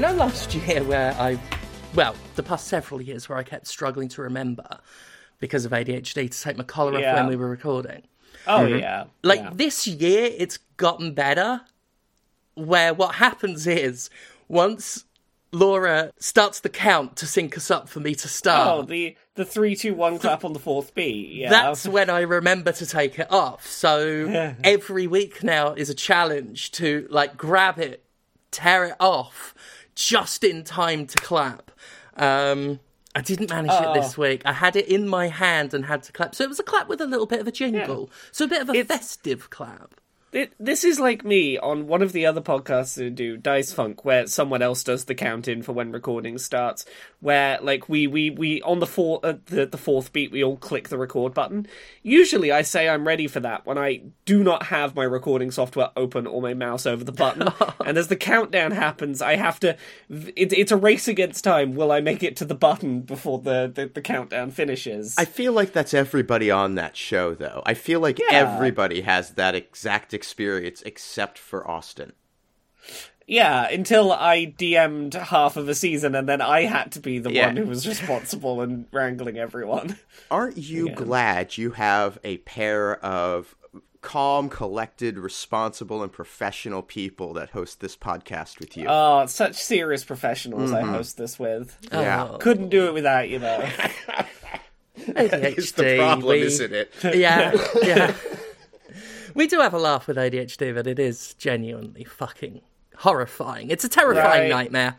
You know, last year where I, well, the past several years where I kept struggling to remember because of ADHD to take my collar off when we were recording. Oh mm-hmm. yeah. Like yeah. this year, it's gotten better. Where what happens is once Laura starts the count to sync us up for me to Oh, start, the the three, two, one clap on the fourth beat. Yeah. that's when I remember to take it off. So every week now is a challenge to like grab it, tear it off, just in time to clap. Um, I didn't manage it this week. I had it in my hand and had to clap. So it was a clap with a little bit of a jingle. So a bit of a festive clap. It, this is like me on one of the other podcasts that do Dice Funk, where someone else does the count in for when recording starts. Where like we we we on the four uh, the the fourth beat, we all click the record button. Usually, I say I'm ready for that when I do not have my recording software open or my mouse over the button. and as the countdown happens, I have to. It, it's a race against time. Will I make it to the button before the the, the countdown finishes? I feel like that's everybody on that show, though. I feel like Yeah. everybody has that exact experience except for Austin. Yeah, until I DM'd half of a season and then I had to be the Yeah. one who was responsible and wrangling everyone. Aren't you glad you have a pair of calm, collected, responsible, and professional people that host this podcast with you? Oh, such serious professionals I mm-hmm. host this with. yeah. Oh. Couldn't do it without you, though. ADHD. It's the problem, we- isn't it? Yeah, yeah. we do have a laugh with ADHD, but it is genuinely fucking horrifying. It's a terrifying Right. nightmare.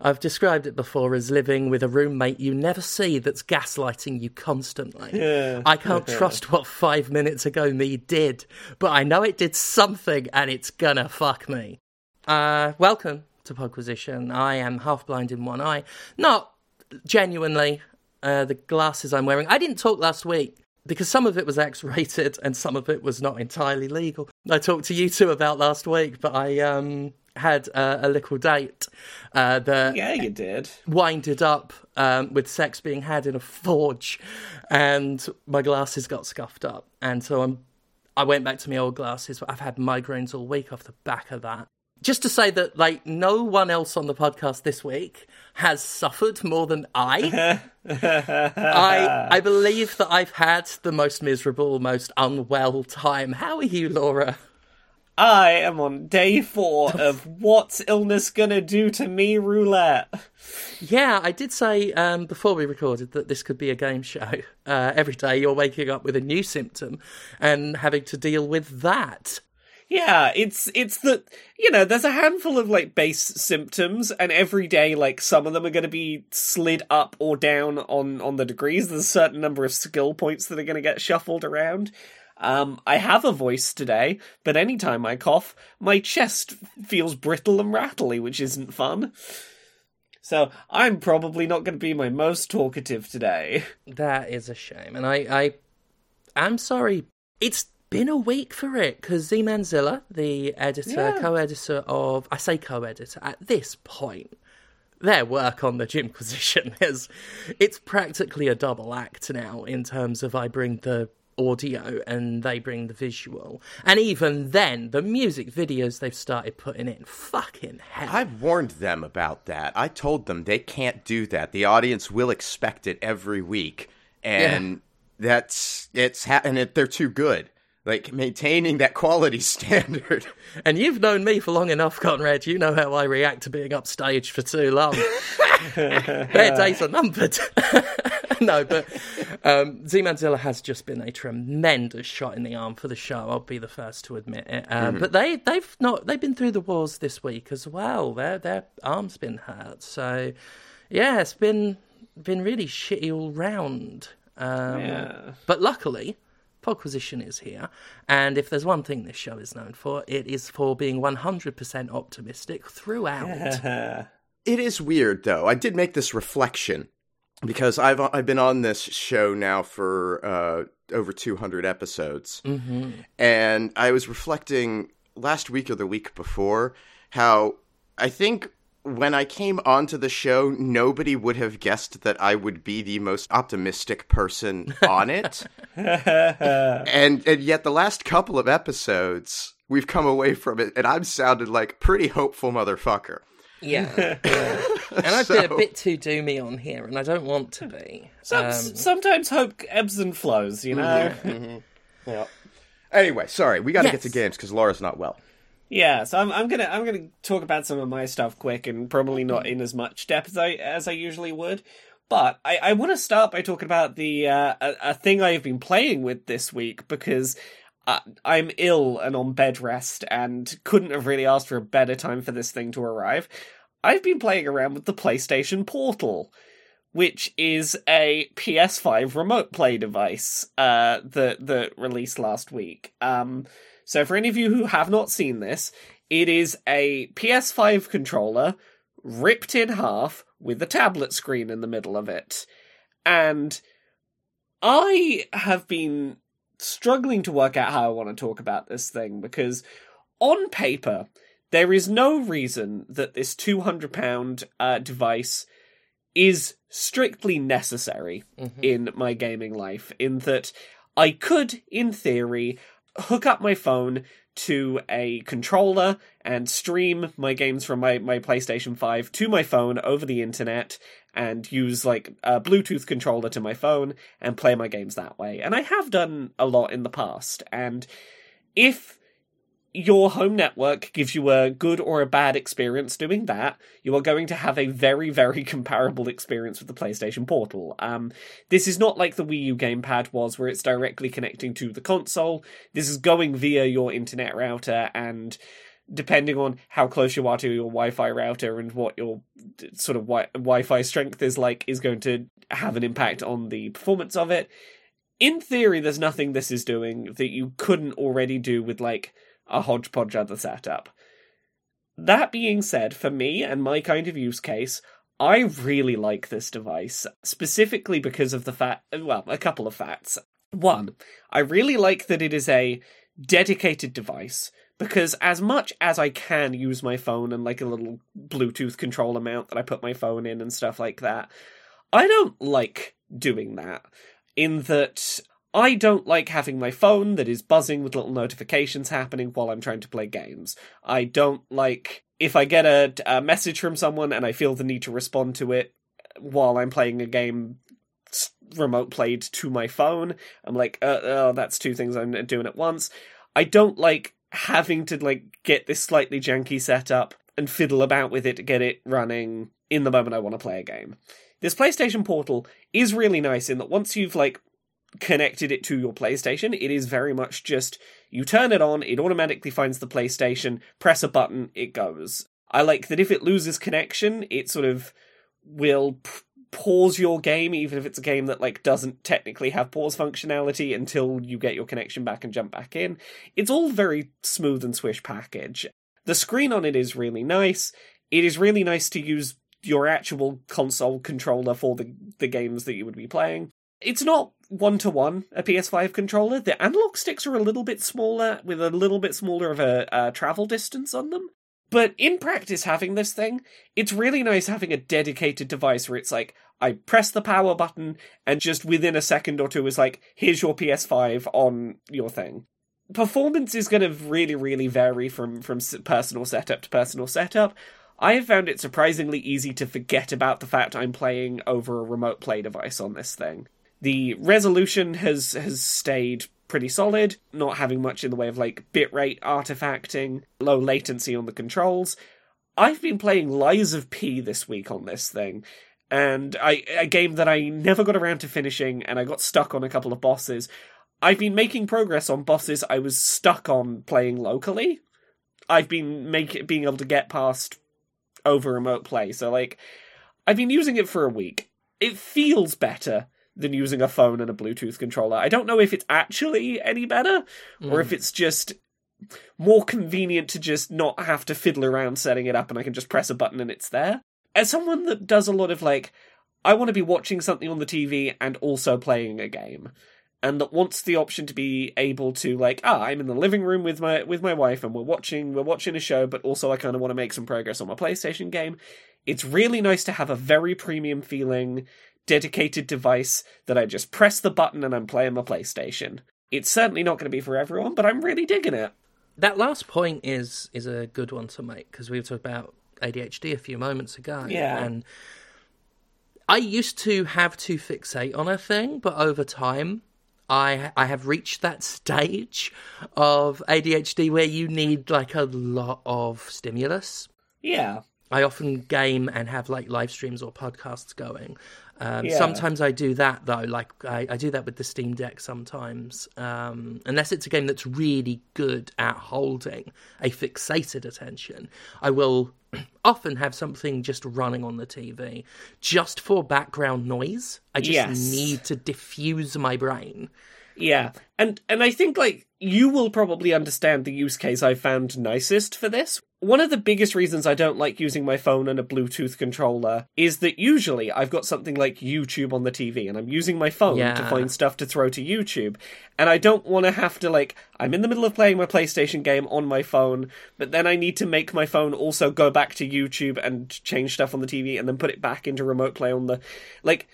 I've described it before as living with a roommate you never see that's gaslighting you constantly. Yeah, I can't trust what five minutes ago me did, but I know it did something and it's gonna fuck me. Uh, welcome to Podquisition. I am half blind in one eye. Not genuinely uh, the glasses I'm wearing. I didn't talk last week because some of it was X rated and some of it was not entirely legal. I talked to you two about last week, but I um, had uh, a little date uh, that yeah, you did. winded up um, with sex being had in a forge, and my glasses got scuffed up, and so I'm. I went back to my old glasses, but I've had migraines all week off the back of that. Just to say that, like, no one else on the podcast this week has suffered more than I. I I believe that I've had the most miserable, most unwell time. How are you, Laura? I am on day four of What's Illness Gonna Do to Me Roulette. Yeah, I did say um, before we recorded that this could be a game show. Uh, every day you're waking up with a new symptom and having to deal with that. Yeah, it's it's the you know, there's a handful of like base symptoms, and every day like some of them are going to be slid up or down on on the degrees. There's a certain number of skill points that are going to get shuffled around. Um, I have a voice today, but anytime I cough, my chest feels brittle and rattly, which isn't fun. So I'm probably not going to be my most talkative today. That is a shame, and I, I, I'm sorry. It's been a week for it because Z Manzilla, the editor, Yeah. co-editor of, I say co-editor at this point. Their work on the Jimquisition is, it's practically a double act now in terms of I bring the audio and they bring the visual, and even then, the music videos they've started putting in, fucking hell. I've warned them about that. I told them they can't do that. The audience will expect it every week, and that's it's ha- and it, they're too good. Like maintaining that quality standard. And you've known me for long enough, Conrad. You know how I react to being upstage for too long. Their days are numbered. no, but um, Z Manzilla has just been a tremendous shot in the arm for the show. I'll be the first to admit it. Um, But they they've not they've been through the wars this week as well. Their their arm's been hurt. So yeah, it's been been really shitty all round. Um, Yeah. But luckily, Podquisition is here, and if there's one thing this show is known for, it is for being 100% optimistic throughout. It is weird though. I did make this reflection because I've I've been on this show now for uh, over 200 episodes, mm-hmm. and I was reflecting last week or the week before how I think when I came onto the show, nobody would have guessed that I would be the most optimistic person on it, and and yet the last couple of episodes we've come away from it, and I'm sounded like pretty hopeful motherfucker. Yeah, yeah. and I've so... been a bit too doomy on here, and I don't want to be. Some, um... Sometimes hope ebbs and flows, you know. Mm-hmm, mm-hmm. Yeah. Anyway, sorry, we got to yes. get to games because Laura's not well. Yeah, so I'm, I'm gonna I'm gonna talk about some of my stuff quick and probably not in as much depth as I as I usually would. But I, I want to start by talking about the uh, a, a, thing I've been playing with this week because uh, I'm ill and on bed rest and couldn't have really asked for a better time for this thing to arrive. I've been playing around with the PlayStation Portal, which is a PS5 remote play device uh, that that released last week. Um, so for any of you who have not seen this, it is a PS5 controller ripped in half with a tablet screen in the middle of it. And I have been struggling to work out how I want to talk about this thing because on paper, there is no reason that this £200 uh, device is strictly necessary mm-hmm. in my gaming life, in that I could, in theory, hook up my phone to a controller and stream my games from my, my PlayStation 5 to my phone over the internet and use like a Bluetooth controller to my phone and play my games that way. And I have done a lot in the past. And if your home network gives you a good or a bad experience doing that, you are going to have a very, very comparable experience with the PlayStation Portal. Um, this is not like the Wii U gamepad was, where it's directly connecting to the console. This is going via your internet router, and depending on how close you are to your Wi-Fi router and what your sort of wi- Wi-Fi strength is like, is going to have an impact on the performance of it. In theory, there's nothing this is doing that you couldn't already do with like a hodgepodge other setup. That being said, for me and my kind of use case, I really like this device, specifically because of the fact, well, a couple of facts. One, I really like that it is a dedicated device because as much as I can use my phone and like a little Bluetooth controller mount that I put my phone in and stuff like that, I don't like doing that. In that I don't like having my phone that is buzzing with little notifications happening while I'm trying to play games. I don't like if I get a, a message from someone and I feel the need to respond to it while I'm playing a game remote played to my phone. I'm like, uh, oh, that's two things I'm doing at once. I don't like having to like get this slightly janky setup and fiddle about with it to get it running in the moment I want to play a game. This PlayStation Portal is really nice in that once you've like connected it to your PlayStation. It is very much just you turn it on, it automatically finds the PlayStation, press a button, it goes. I like that if it loses connection, it sort of will p- pause your game, even if it's a game that like doesn't technically have pause functionality until you get your connection back and jump back in. It's all very smooth and swish package. The screen on it is really nice. It is really nice to use your actual console controller for the the games that you would be playing. It's not one to one a PS5 controller. The analog sticks are a little bit smaller, with a little bit smaller of a uh, travel distance on them. But in practice, having this thing, it's really nice having a dedicated device where it's like, I press the power button, and just within a second or two is like, here's your PS5 on your thing. Performance is going to really, really vary from, from personal setup to personal setup. I have found it surprisingly easy to forget about the fact I'm playing over a remote play device on this thing. The resolution has has stayed pretty solid, not having much in the way of like bitrate artifacting, low latency on the controls. I've been playing Lies of P this week on this thing, and I a game that I never got around to finishing, and I got stuck on a couple of bosses. I've been making progress on bosses I was stuck on playing locally. I've been make being able to get past over remote play. So like I've been using it for a week. It feels better than using a phone and a Bluetooth controller. I don't know if it's actually any better mm. or if mm. it's just more convenient to just not have to fiddle around setting it up and I can just press a button and it's there. As someone that does a lot of like, I want to be watching something on the TV and also playing a game. And that wants the option to be able to like, ah, I'm in the living room with my with my wife and we're watching we're watching a show, but also I kind of want to make some progress on my PlayStation game. It's really nice to have a very premium feeling dedicated device that I just press the button and I'm playing my PlayStation. It's certainly not going to be for everyone, but I'm really digging it. That last point is is a good one to make because we were talking about ADHD a few moments ago. Yeah. And I used to have to fixate on a thing, but over time, I I have reached that stage of ADHD where you need like a lot of stimulus. Yeah. I often game and have like live streams or podcasts going. Um, Yeah. Sometimes I do that though, like I, I do that with the Steam Deck sometimes, um, unless it's a game that's really good at holding a fixated attention. I will often have something just running on the TV just for background noise. I just Yes. need to diffuse my brain. Yeah, and and I think like you will probably understand the use case I found nicest for this. One of the biggest reasons I don't like using my phone and a Bluetooth controller is that usually I've got something like YouTube on the TV and I'm using my phone to find stuff to throw to YouTube. And I don't want to have to like I'm in the middle of playing my PlayStation game on my phone, but then I need to make my phone also go back to YouTube and change stuff on the TV and then put it back into remote play on the like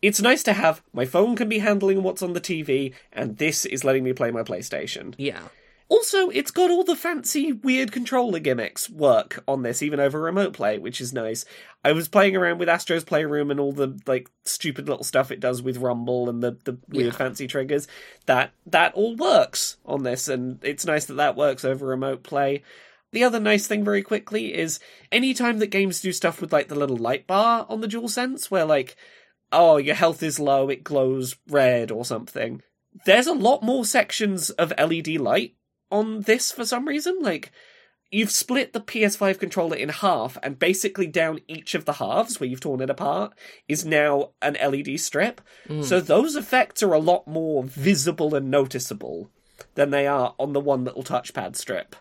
it's nice to have my phone can be handling what's on the TV, and this is letting me play my PlayStation. Yeah. Also, it's got all the fancy, weird controller gimmicks work on this, even over remote play, which is nice. I was playing around with Astro's Playroom and all the like stupid little stuff it does with Rumble and the, the weird Yeah. fancy triggers. That that all works on this, and it's nice that that works over remote play. The other nice thing, very quickly, is anytime that games do stuff with like the little light bar on the DualSense, where like oh, your health is low, it glows red or something. There's a lot more sections of LED light on this for some reason. Like, you've split the PS5 controller in half, and basically down each of the halves, where you've torn it apart, is now an LED strip. So those effects are a lot more visible and noticeable than they are on the one little touchpad strip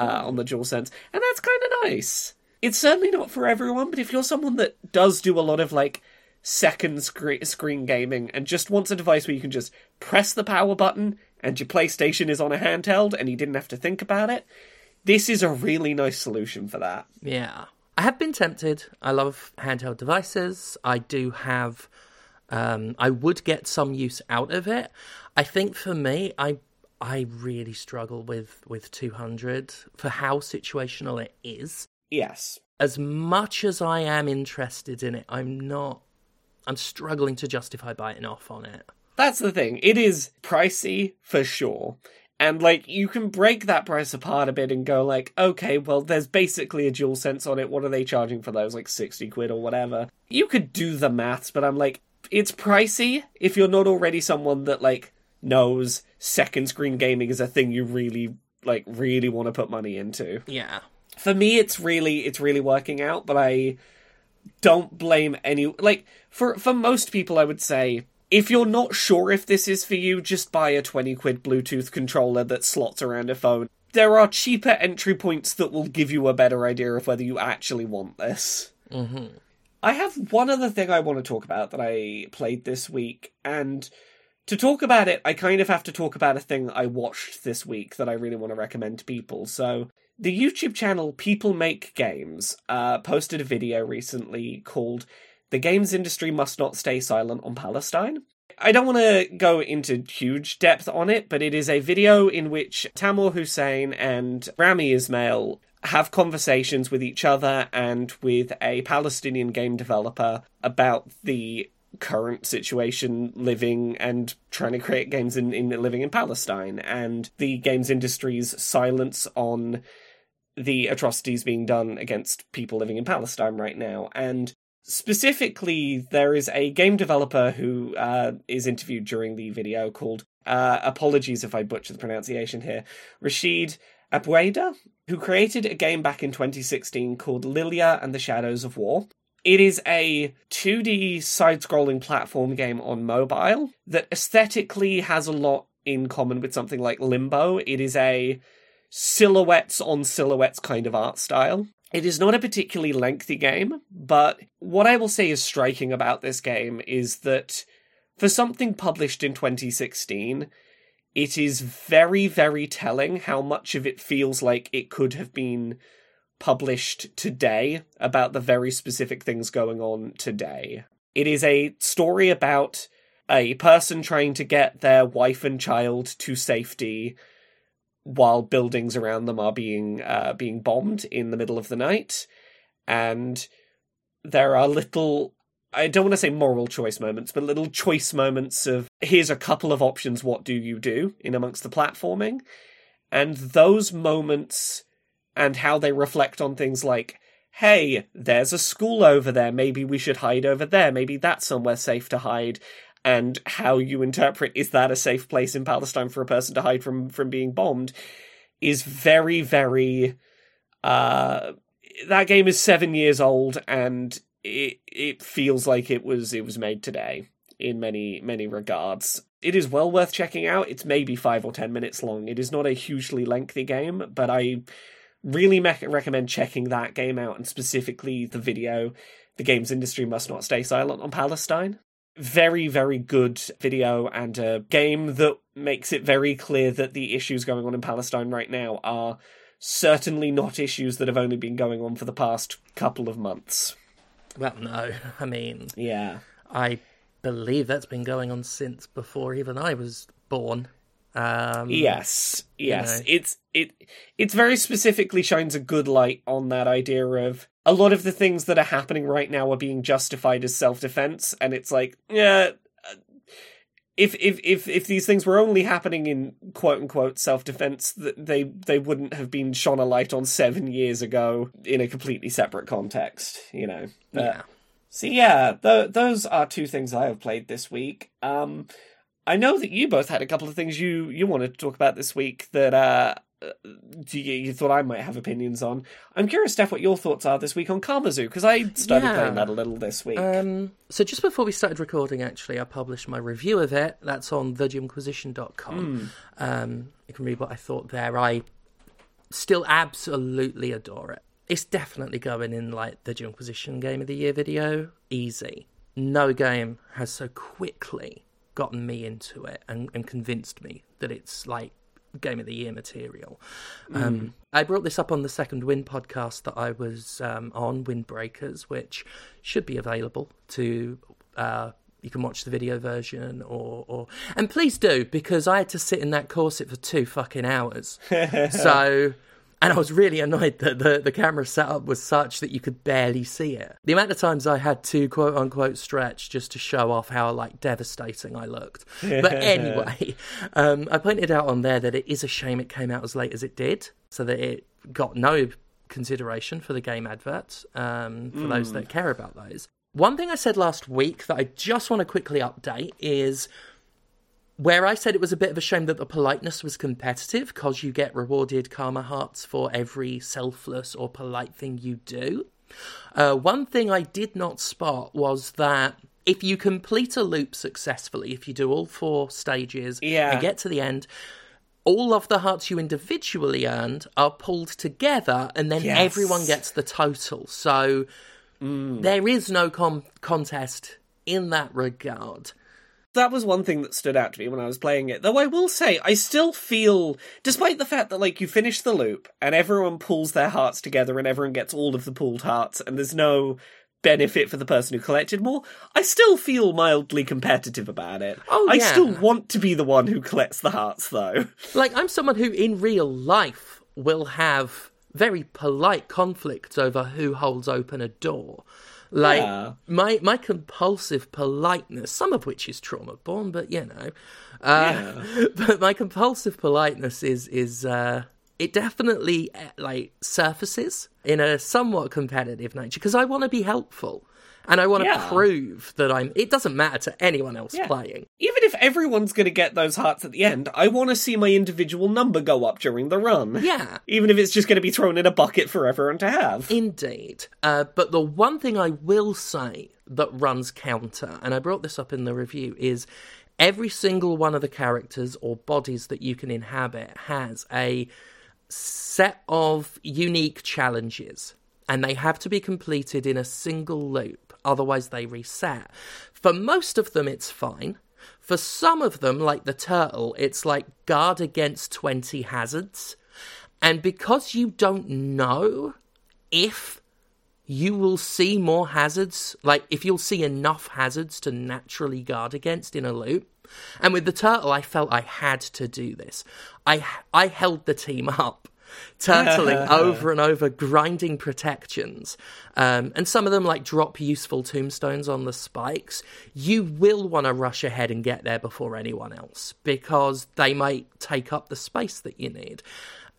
uh, on the DualSense, and that's kind of nice. It's certainly not for everyone, but if you're someone that does do a lot of like second screen screen gaming and just wants a device where you can just press the power button and your PlayStation is on a handheld and you didn't have to think about it, this is a really nice solution for that. Yeah. I have been tempted. I love handheld devices. I do have um I would get some use out of it. I think for me I I really struggle with with 200 for how situational it is. Yes. As much as I am interested in it, I'm not I'm struggling to justify biting off on it. That's the thing. It is pricey for sure. And like you can break that price apart a bit and go like, okay, well there's basically a dual sense on it. What are they charging for those? Like 60 quid or whatever. You could do the maths, but I'm like, it's pricey if you're not already someone that like knows second screen gaming is a thing you really like really want to put money into. Yeah. For me it's really it's really working out, but I don't blame any like for for most people I would say if you're not sure if this is for you, just buy a 20 quid Bluetooth controller that slots around a phone. There are cheaper entry points that will give you a better idea of whether you actually want this. hmm I have one other thing I want to talk about that I played this week, and to talk about it, I kind of have to talk about a thing I watched this week that I really want to recommend to people. So, the YouTube channel People Make Games uh, posted a video recently called The Games Industry Must Not Stay Silent on Palestine. I don't want to go into huge depth on it, but it is a video in which Tamoor Hussain and Rami Ismail have conversations with each other and with a Palestinian game developer about the current situation living and trying to create games in, in living in Palestine and the games industry's silence on the atrocities being done against people living in Palestine right now. And specifically, there is a game developer who uh, is interviewed during the video called, uh, apologies if I butcher the pronunciation here, Rasheed Abueideh, who created a game back in 2016 called Liyla and the Shadows of War. It is a 2D side scrolling platform game on mobile that aesthetically has a lot in common with something like Limbo. It is a silhouettes on silhouettes kind of art style. It is not a particularly lengthy game, but what I will say is striking about this game is that for something published in 2016, it is very, very telling how much of it feels like it could have been published today about the very specific things going on today. It is a story about a person trying to get their wife and child to safety while buildings around them are being uh, being bombed in the middle of the night, and there are little. I don't want to say moral choice moments, but little choice moments of here's a couple of options. What do you do in amongst the platforming? And those moments and how they reflect on things like, hey, there's a school over there. Maybe we should hide over there. Maybe that's somewhere safe to hide and how you interpret is that a safe place in Palestine for a person to hide from from being bombed is very very uh that game is 7 years old and it it feels like it was it was made today in many many regards. It is well worth checking out. It's maybe 5 or 10 minutes long. It is not a hugely lengthy game, but I really me- recommend checking that game out and specifically the video the games industry must not stay silent on Palestine very, very good video and a game that makes it very clear that the issues going on in Palestine right now are certainly not issues that have only been going on for the past couple of months. Well, no. I mean, yeah. I believe that's been going on since before even I was born. Um, yes, yes, you know. it's it it's very specifically shines a good light on that idea of a lot of the things that are happening right now are being justified as self defense, and it's like, yeah, uh, if if if if these things were only happening in quote unquote self defense, they they wouldn't have been shone a light on seven years ago in a completely separate context, you know. But, yeah. So yeah, th- those are two things I have played this week. Um, I know that you both had a couple of things you you wanted to talk about this week that uh, you, you thought I might have opinions on. I'm curious, Steph, what your thoughts are this week on Karmazoo because I started yeah. playing that a little this week. Um, so just before we started recording, actually, I published my review of it. That's on thejimquisition.com. Mm. Um, you can read what I thought there. I still absolutely adore it. It's definitely going in like the Jimquisition Game of the Year video. Easy. No game has so quickly gotten me into it and, and convinced me that it's like game of the year material. Mm. Um, I brought this up on the second Wind podcast that I was um, on, Windbreakers, which should be available to. Uh, you can watch the video version, or, or and please do because I had to sit in that corset for two fucking hours. so and I was really annoyed that the, the camera setup was such that you could barely see it. The amount of times I had to quote unquote stretch just to show off how like devastating I looked. But anyway, um, I pointed out on there that it is a shame it came out as late as it did, so that it got no consideration for the game awards um, for mm. those that care about those. One thing I said last week that I just want to quickly update is where I said it was a bit of a shame that the politeness was competitive because you get rewarded karma hearts for every selfless or polite thing you do. Uh, one thing I did not spot was that if you complete a loop successfully, if you do all four stages yeah. and get to the end, all of the hearts you individually earned are pulled together and then yes. everyone gets the total. So mm. there is no com- contest in that regard that was one thing that stood out to me when I was playing it. Though I will say, I still feel, despite the fact that like you finish the loop and everyone pulls their hearts together and everyone gets all of the pulled hearts and there's no benefit for the person who collected more, I still feel mildly competitive about it. Oh, I yeah. still want to be the one who collects the hearts though. Like I'm someone who in real life will have very polite conflicts over who holds open a door. Like yeah. my my compulsive politeness, some of which is trauma born, but you know, uh, yeah. but my compulsive politeness is is uh, it definitely uh, like surfaces in a somewhat competitive nature because I want to be helpful and I want to yeah. prove that I'm. It doesn't matter to anyone else yeah. playing. Even if everyone's going to get those hearts at the end, I want to see my individual number go up during the run. Yeah. Even if it's just going to be thrown in a bucket for everyone to have. Indeed. Uh, but the one thing I will say that runs counter, and I brought this up in the review, is every single one of the characters or bodies that you can inhabit has a set of unique challenges and they have to be completed in a single loop otherwise they reset. For most of them, it's fine. For some of them, like the turtle, it's like guard against 20 hazards. And because you don't know if you will see more hazards, like if you'll see enough hazards to naturally guard against in a loop, And with the turtle, I felt I had to do this. I I held the team up, turtling over and over, grinding protections, um, and some of them like drop useful tombstones on the spikes. You will want to rush ahead and get there before anyone else because they might take up the space that you need.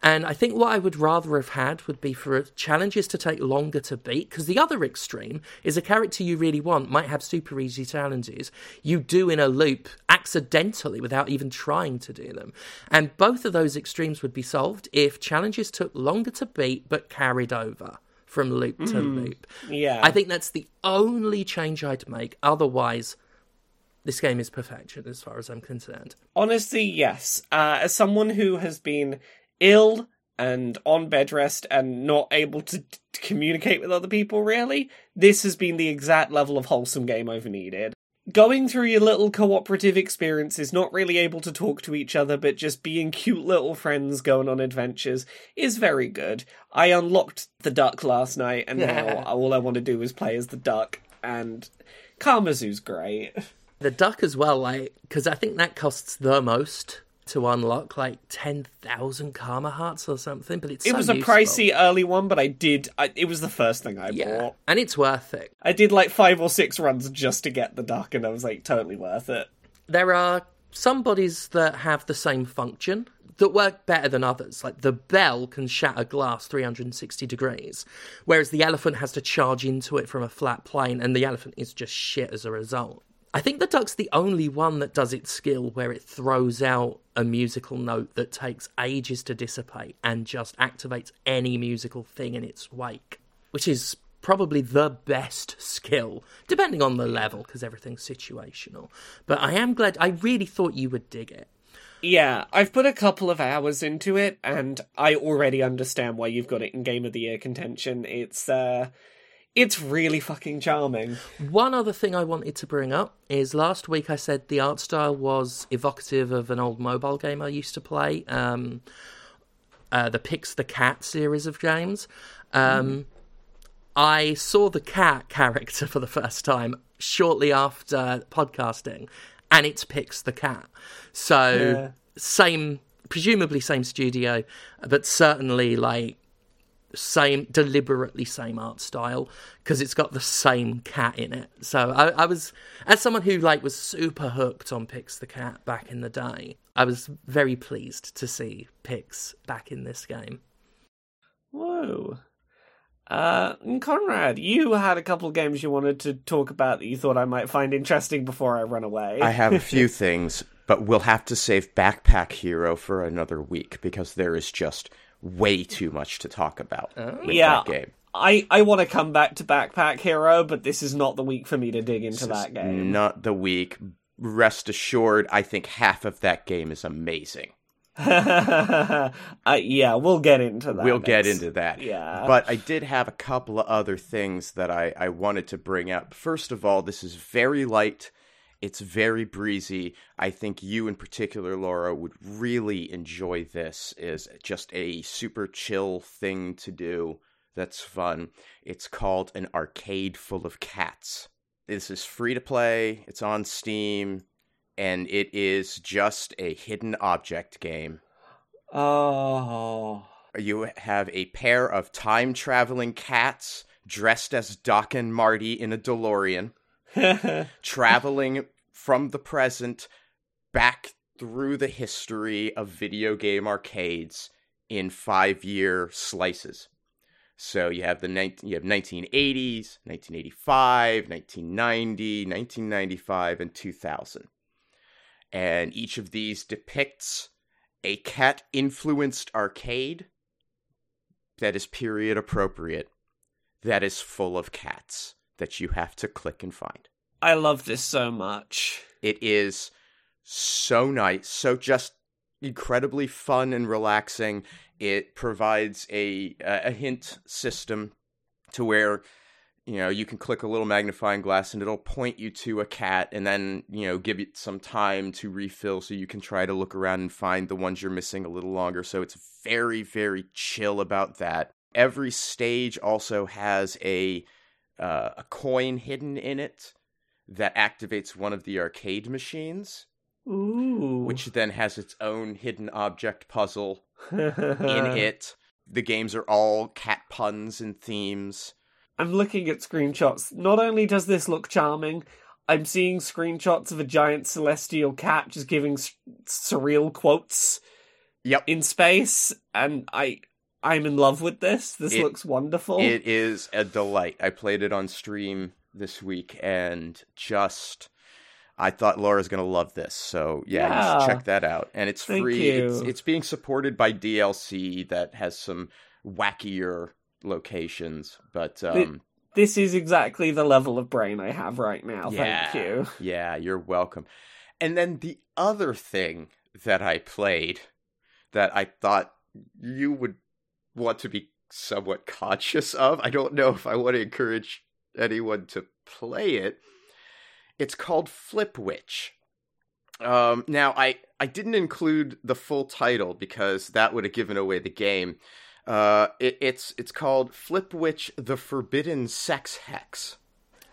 And I think what I would rather have had would be for challenges to take longer to beat, because the other extreme is a character you really want might have super easy challenges. You do in a loop accidentally without even trying to do them. And both of those extremes would be solved if challenges took longer to beat but carried over from loop to mm, loop. Yeah. I think that's the only change I'd make. Otherwise, this game is perfection as far as I'm concerned. Honestly, yes. Uh, as someone who has been ill and on bed rest and not able to, to communicate with other people really, this has been the exact level of wholesome game I've needed. Going through your little cooperative experiences, not really able to talk to each other, but just being cute little friends going on adventures, is very good. I unlocked the duck last night, and now all I want to do is play as the duck, and Karmazoo's great. The duck as well, like, because I think that costs the most to unlock like 10,000 karma hearts or something, but it's It so was a useful. pricey early one, but I did I, it was the first thing I yeah, bought. and it's worth it. I did like 5 or 6 runs just to get the duck and I was like totally worth it. There are some bodies that have the same function that work better than others. Like the bell can shatter glass 360 degrees, whereas the elephant has to charge into it from a flat plane, and the elephant is just shit as a result. I think the duck's the only one that does its skill where it throws out a musical note that takes ages to dissipate and just activates any musical thing in its wake, which is probably the best skill, depending on the level, because everything's situational. But I am glad, I really thought you would dig it. Yeah, I've put a couple of hours into it, and I already understand why you've got it in Game of the Year contention. It's, uh, it's really fucking charming. One other thing I wanted to bring up is last week I said the art style was evocative of an old mobile game I used to play, um, uh, the Pix the Cat series of games. Um, mm. I saw the cat character for the first time shortly after podcasting, and it's Pix the Cat. So, yeah. same, presumably same studio, but certainly like same deliberately same art style because it's got the same cat in it. So I, I, was as someone who like was super hooked on pix the cat back in the day i was very pleased to see pix back in this game. Whoa. Uh, Conrad, you had a couple of games you wanted to talk about that you thought I might find interesting before I run away. I have a few things, but we'll have to save Backpack Hero for another week because there is just way too much to talk about. Oh. yeah, game. I, I want to come back to Backpack Hero, but this is not the week for me to dig into this that game. Not the week. Rest assured, I think half of that game is amazing. uh, yeah, we'll get into that. We'll get into that. Yeah. But I did have a couple of other things that I, I wanted to bring up. First of all, this is very light. It's very breezy. I think you in particular, Laura, would really enjoy this. Is just a super chill thing to do. That's fun. It's called an arcade full of cats. This is free to play. It's on Steam, and it is just a hidden object game. Oh. You have a pair of time traveling cats dressed as Doc and Marty in a DeLorean, traveling from the present back through the history of video game arcades in five year slices. So you have the 19, you have 1980s, 1985, 1990, 1995, and 2000. And each of these depicts a cat influenced arcade that is period appropriate, that is full of cats that you have to click and find. I love this so much. It is so nice, so just incredibly fun and relaxing. It provides a a hint system to where you know you can click a little magnifying glass and it'll point you to a cat and then you know give it some time to refill so you can try to look around and find the ones you're missing a little longer so it's very very chill about that every stage also has a uh, a coin hidden in it that activates one of the arcade machines. Ooh. which then has its own hidden object puzzle in it. The games are all cat puns and themes. I'm looking at screenshots. Not only does this look charming, I'm seeing screenshots of a giant celestial cat just giving s- surreal quotes Yep. in space, and I I'm in love with this. This It- looks wonderful. It is a delight. I played it on stream this week and just I thought Laura's gonna love this. So yeah, you Yeah. should check that out. And it's Thank free. It's, you. it's being supported by DLC that has some wackier locations. But um this is exactly the level of brain I have right now. yeah, Thank you. Yeah, you're welcome. And then the other thing that I played that I thought you would want to be somewhat conscious of. I don't know if I want to encourage anyone to play it. It's called Flip Witch. Um, now I I didn't include the full title because that would have given away the game. Uh, it, it's it's called Flip Witch: The Forbidden Sex Hex.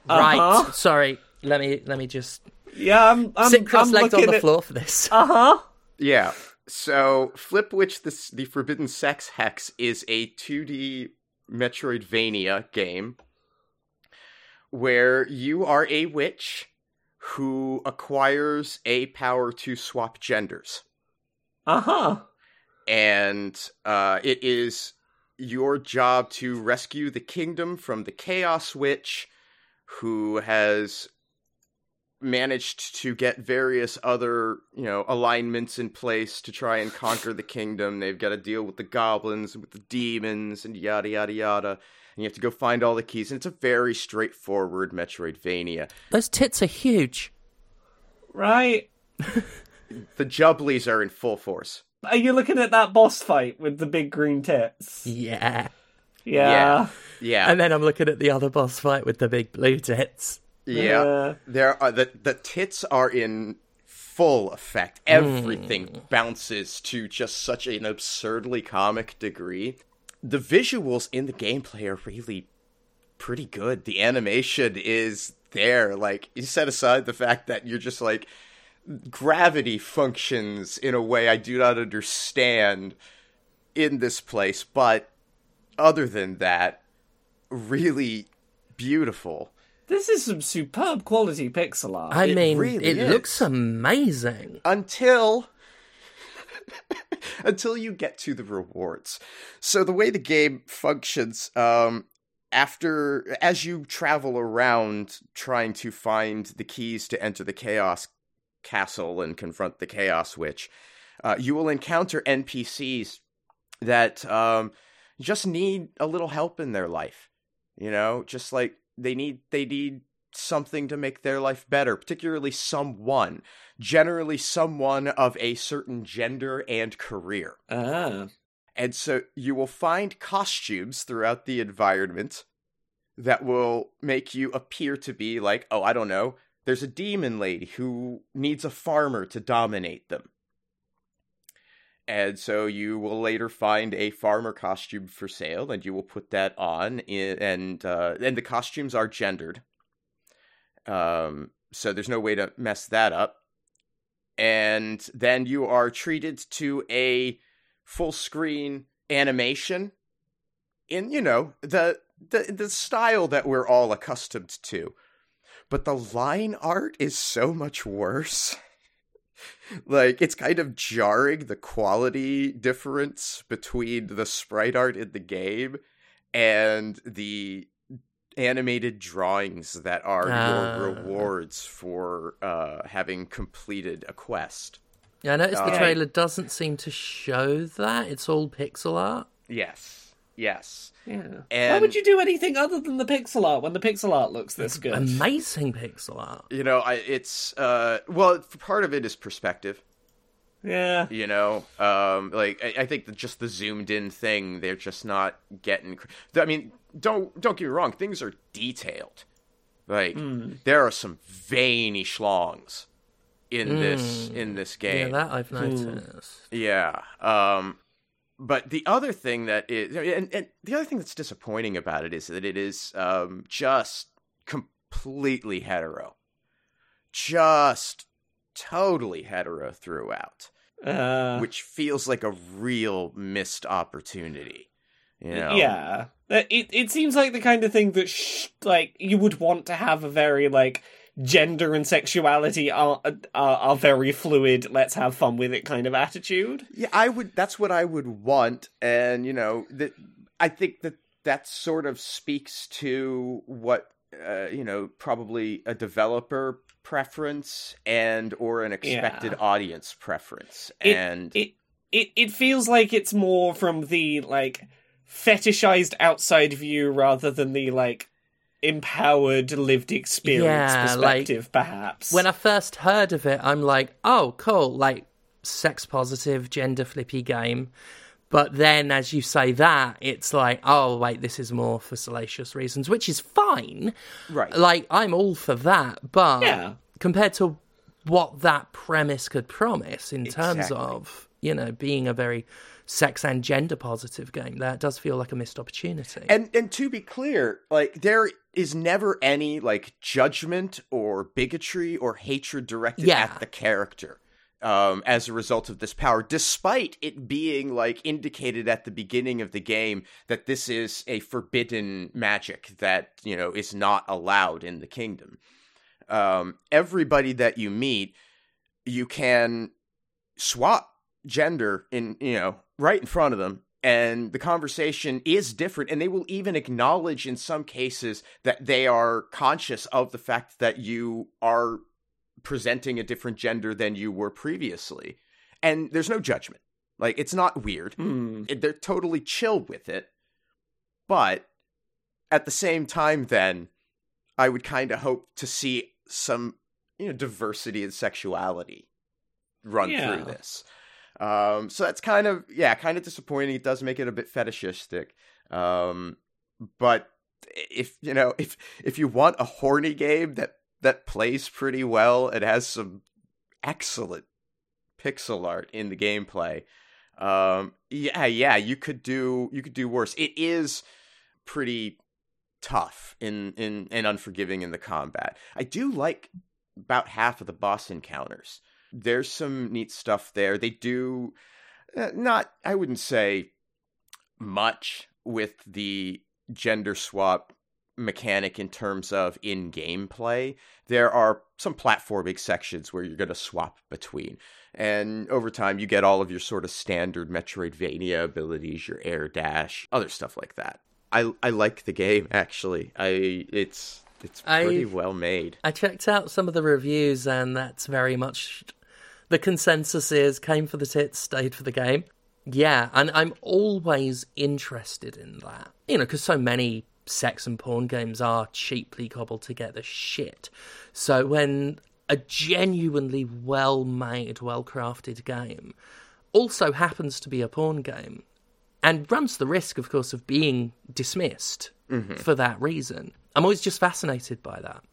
Right. Uh-huh. Sorry. Let me let me just Yeah, I'm I'm, sit cross-legged on the looking floor for this. Uh huh. Yeah. So Flip Witch: The the Forbidden Sex Hex is a 2D Metroidvania game where you are a witch who acquires a power to swap genders. Uh huh. and uh, it is your job to rescue the kingdom from the Chaos Witch, who has managed to get various other, you know, alignments in place to try and conquer the kingdom. They've got to deal with the goblins and with the demons and yada yada yada. And you have to go find all the keys. And it's a very straightforward Metroidvania. Those tits are huge. Right. The Jubblies are in full force. Are you looking at that boss fight with the big green tits? Yeah. Yeah. Yeah. And then I'm looking at the other boss fight with the big blue tits. Yeah. Yeah. There are the the tits are in full effect. Everything hmm. bounces to just such an absurdly comic degree. The visuals in the gameplay are really pretty good. The animation is there. Like you set aside the fact that you're just like gravity functions in a way I do not understand in this place, but other than that, really beautiful. This is some superb quality pixel art. I It mean, really it is. looks amazing. until until you get to the rewards. So the way the game functions um after as you travel around trying to find the keys to enter the chaos castle and confront the chaos witch, uh, you will encounter NPCs that um just need a little help in their life. You know, just like they need they need something to make their life better, particularly someone generally someone of a certain gender and career. ah. And so you will find costumes throughout the environment that will make you appear to be like, oh, I don't know, there's a demon lady who needs a farmer to dominate them. And so you will later find a farmer costume for sale, and you will put that on, in, and uh, and the costumes are gendered. Um, so there's no way to mess that up. And then you are treated to a full screen animation in you know the the the style that we're all accustomed to but the line art is so much worse like it's kind of jarring the quality difference between the sprite art in the game and the animated drawings that are Ah. your rewards for uh having completed a quest Yeah, I noticed the Uh, trailer doesn't seem to show that. It's all pixel art. yes yes Yeah. And Why would you do anything other than the pixel art when the pixel art looks this good? Amazing pixel art. you know I, it's uh well part of it is perspective yeah. you know um like i, I think that just the zoomed in thing they're just not getting i mean don't don't get me wrong things are detailed like there are some veiny schlongs in this in this Yeah, game that I've noticed. Yeah. Um but the other thing that is and, and the other thing that's disappointing about it is that it is um just completely hetero. Just totally hetero throughout, Uh, which feels like a real missed opportunity. You know? Yeah, it it seems like the kind of thing that sh- like you would want to have a very like gender and sexuality are, are are very fluid. Let's have fun with it kind of attitude. Yeah, I would. That's what I would want, and you know that I think that that sort of speaks to what uh, you know, probably a developer preference and or an expected Yeah. audience preference, It- and It it it feels like it's more from the like fetishized outside view rather than the like empowered lived experience Yeah, like, perspective perhaps When I first heard of it, I'm like, oh, cool, like sex positive, gender flippy game. But then, as you say that, it's like, oh, wait, this is more for salacious reasons, which is fine. right, Like, I'm all for that. But Yeah. compared to what that premise could promise in terms Exactly. of, you know, being a very sex and gender positive game, that does feel like a missed opportunity. And and to be clear, like there is never any like judgment or bigotry or hatred directed Yeah. at the character. Um, as a result of this power, despite it being like indicated at the beginning of the game that this is a forbidden magic that you know is not allowed in the kingdom. Um, everybody that you meet, you can swap gender in you know right in front of them and the conversation is different and they will even acknowledge in some cases that they are conscious of the fact that you are presenting a different gender than you were previously. And there's no judgment. Like it's not weird. Hmm. It- they're totally chill with it. But at the same time then i would kind of hope to see some you know diversity and sexuality run Yeah. through this um so that's kind of yeah kind of disappointing. It does make it a bit fetishistic. Um but if you know if if you want a horny game that that plays pretty well it has some excellent pixel art in the gameplay um yeah yeah you could do you could do worse. It is pretty tough in in and unforgiving in the combat. I do like about half of the boss encounters there's some neat stuff there. They do uh, not i wouldn't say much with the gender swap mechanic in terms of in-game play. There are some platforming sections where you're going to swap between and over time you get all of your sort of standard metroidvania abilities your air dash other stuff like that. I i like the game actually. I it's it's pretty I- well made. I checked out some of the reviews, and that's very much the consensus is came for the tits, stayed for the game. Yeah, and I'm always interested in that. You know, because so many sex and porn games are cheaply cobbled together shit. So when a genuinely well made, well crafted game also happens to be a porn game and runs the risk, of course, of being dismissed mm-hmm. for that reason. I'm always just fascinated by that.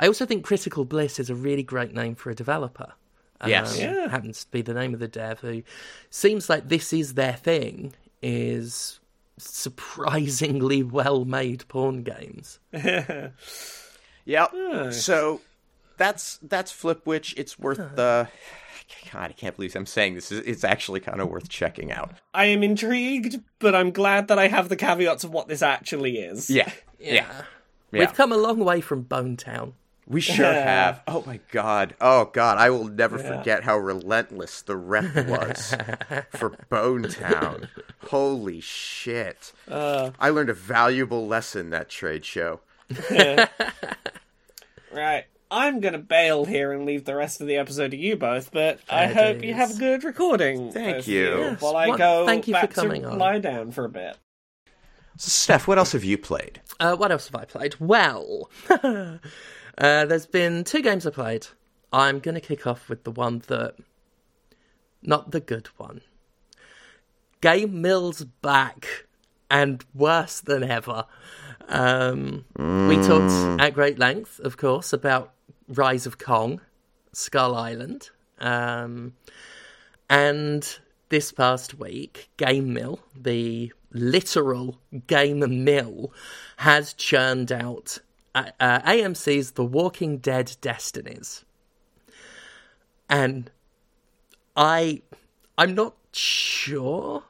I also think Critical Bliss is a really great name for a developer. Yes. Um, yeah. happens to be the name of the dev who seems like this is their thing is surprisingly well made porn games. Yep. So that's that's Flipwitch. It's worth the. God, I can't believe I'm saying this. It's actually kind of worth checking out. I am intrigued, but I'm glad that I have the caveats of what this actually is. Yeah. Yeah. Yeah. We've come a long way from Bone Town. We sure Yeah. have. Oh my god. Oh god. I will never forget how relentless the rep was for Bone Town. Holy shit. I learned a valuable lesson that trade show. Right. I'm gonna bail here and leave the rest of the episode to you both, but I Fair hope you have a good recording. Thank both of you. Yes, While I well, go thank you for back coming to on. lie down for a bit. So, Steph, what else have you played? Uh, what else have I played? Well, uh, there's been two games I played. I'm going to kick off with the one that. Not the good one. Game Mill's back, and worse than ever. Um, We talked at great length, of course, about Rise of Kong, Skull Island. Um, and this past week, Game Mill, the literal Game Mill, has churned out uh, AMC's The Walking Dead Destinies. and I, I'm not sure.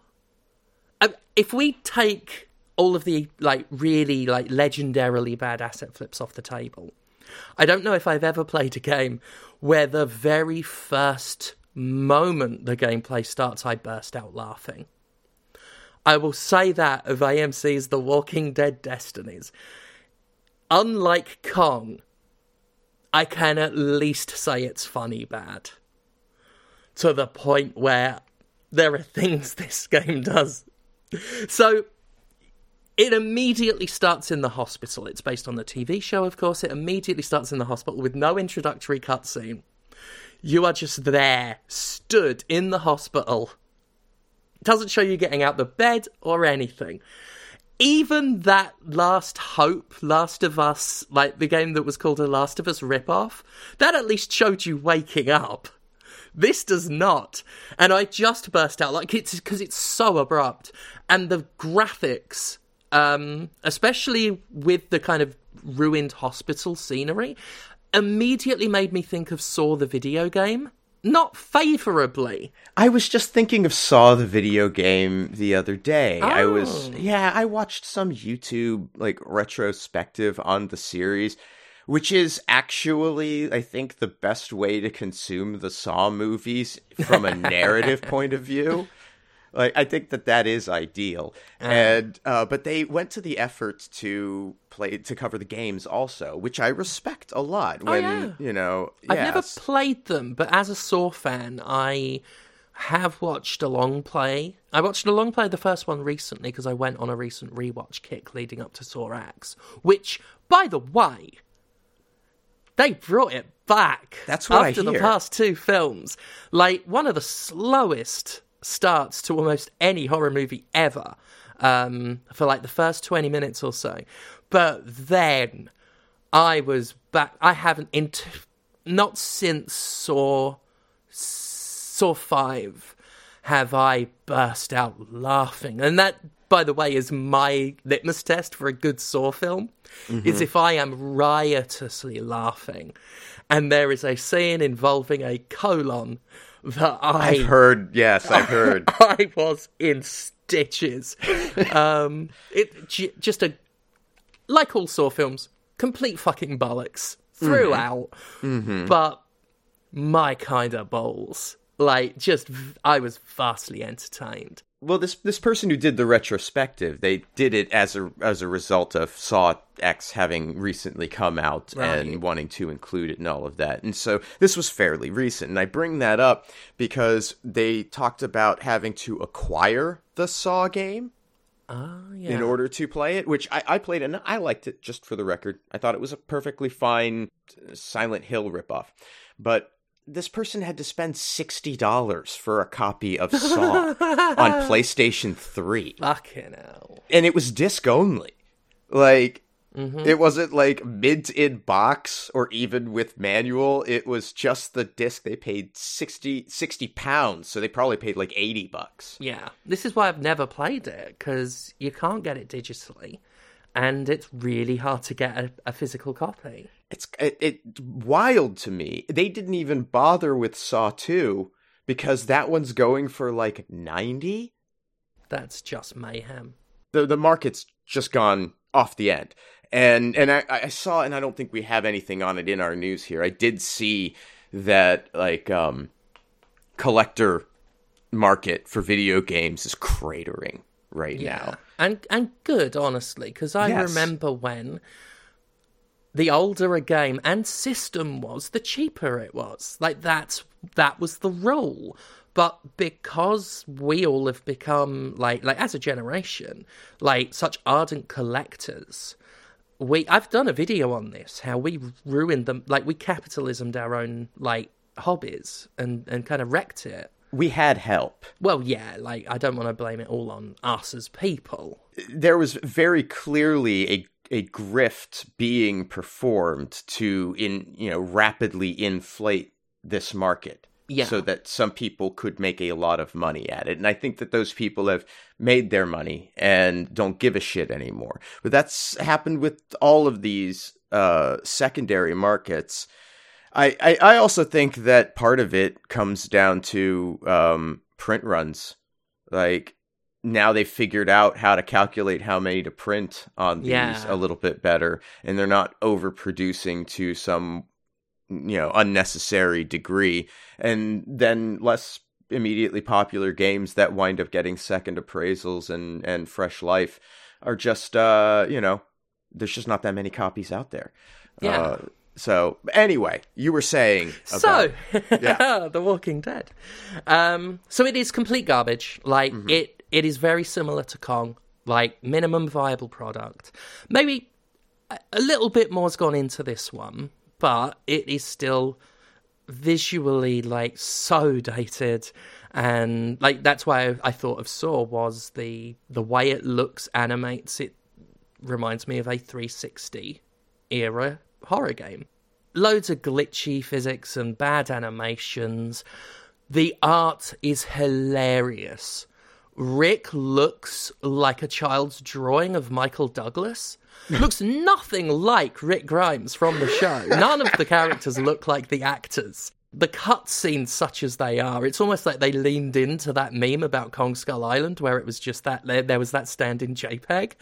If we take all of the like really like legendarily bad asset flips off the table, I don't know if I've ever played a game where the very first moment the gameplay starts, I burst out laughing. I will say that of AMC's The Walking Dead Destinies. Unlike Kong, I can at least say it's funny bad. To the point where there are things this game does. So, it immediately starts in the hospital. It's based on the TV show, of course. It immediately starts in the hospital with no introductory cutscene. You are just there, stood in the hospital. Doesn't show you getting out the bed or anything. Even that Last Hope, Last of Us, like the game that was called a Last of Us ripoff, that at least showed you waking up. This does not. And I just burst out like it's because it's so abrupt. And the graphics um, especially with the kind of ruined hospital scenery, immediately made me think of Saw the video game. Not favorably. I was just thinking of Saw the video game the other day. Oh. I was oh. yeah, I watched some YouTube like retrospective on the series, which is actually I think the best way to consume the Saw movies from a narrative point of view. Like I think that that is ideal, uh, and uh, but they went to the effort to play to cover the games also, which I respect a lot. Oh, when oh, yeah. you know, I've never played them, but as a Saw fan, I have watched a long play. I watched a long play the first one recently because I went on a recent rewatch kick leading up to Saw X, which, by the way, they brought it back. That's what after the past two films. Like one of the slowest starts to almost any horror movie ever um, for like the first 20 minutes or so. But then I was back. I haven't, into, not since Saw, Saw 5 have I burst out laughing. And that, by the way, is my litmus test for a good Saw film, mm-hmm. is if I am riotously laughing. And there is a scene involving a colon that I I've heard. Yes, I've heard. I was in stitches. um, it just a like all Saw films, complete fucking bollocks throughout. Mm-hmm. But my kind of balls, like just I was vastly entertained well this this person who did the retrospective they did it as a as a result of saw x having recently come out right. and wanting to include it and all of that and so this was fairly recent and i bring that up because they talked about having to acquire the saw game uh, yeah. in order to play it, which I, I played and I liked it just for the record. I thought it was a perfectly fine Silent Hill ripoff. But this person had to spend sixty dollars for a copy of Saw on PlayStation Three. Fucking hell! And it was disc only. Like mm-hmm. it wasn't like mint in box or even with manual. It was just the disc. They paid 60, 60 pounds, so they probably paid like eighty bucks. Yeah, this is why I've never played it because you can't get it digitally, and it's really hard to get a, a physical copy it's it, it wild to me. They didn't even bother with Saw 2 because that one's going for like 90. That's just mayhem. The the market's just gone off the end. And and I, I saw and I don't think we have anything on it in our news here. I did see that like um collector market for video games is cratering right yeah. now. And and good honestly because I yes. remember when the older a game and system was, the cheaper it was. Like that's that was the rule. But because we all have become like like as a generation, like such ardent collectors, we I've done a video on this, how we ruined them like we capitalismed our own like hobbies and, and kind of wrecked it. We had help. Well, yeah, like I don't want to blame it all on us as people. There was very clearly a a grift being performed to in you know rapidly inflate this market yeah. so that some people could make a lot of money at it and i think that those people have made their money and don't give a shit anymore but that's happened with all of these uh, secondary markets I, I, I also think that part of it comes down to um, print runs. Like now they've figured out how to calculate how many to print on these Yeah. a little bit better, and they're not overproducing to some you know unnecessary degree, and then less immediately popular games that wind up getting second appraisals and and fresh life are just uh you know there's just not that many copies out there. Yeah. Uh, so anyway, you were saying about, So, Yeah. The Walking Dead. Um, so it is complete garbage. Like Mm-hmm. it, it is very similar to Kong. Like minimum viable product. Maybe a, little bit more's gone into this one, but it is still visually like so dated and like that's why I, I thought of Saw was the the way it looks animates it reminds me of a 360 era horror game loads of glitchy physics and bad animations the art is hilarious Rick looks like a child's drawing of Michael Douglas. Looks nothing like Rick Grimes from the show. None of the characters look like the actors. The cutscenes, such as they are, it's almost like they leaned into that meme about Kong Skull Island, where it was just that there, there was that stand-in JPEG.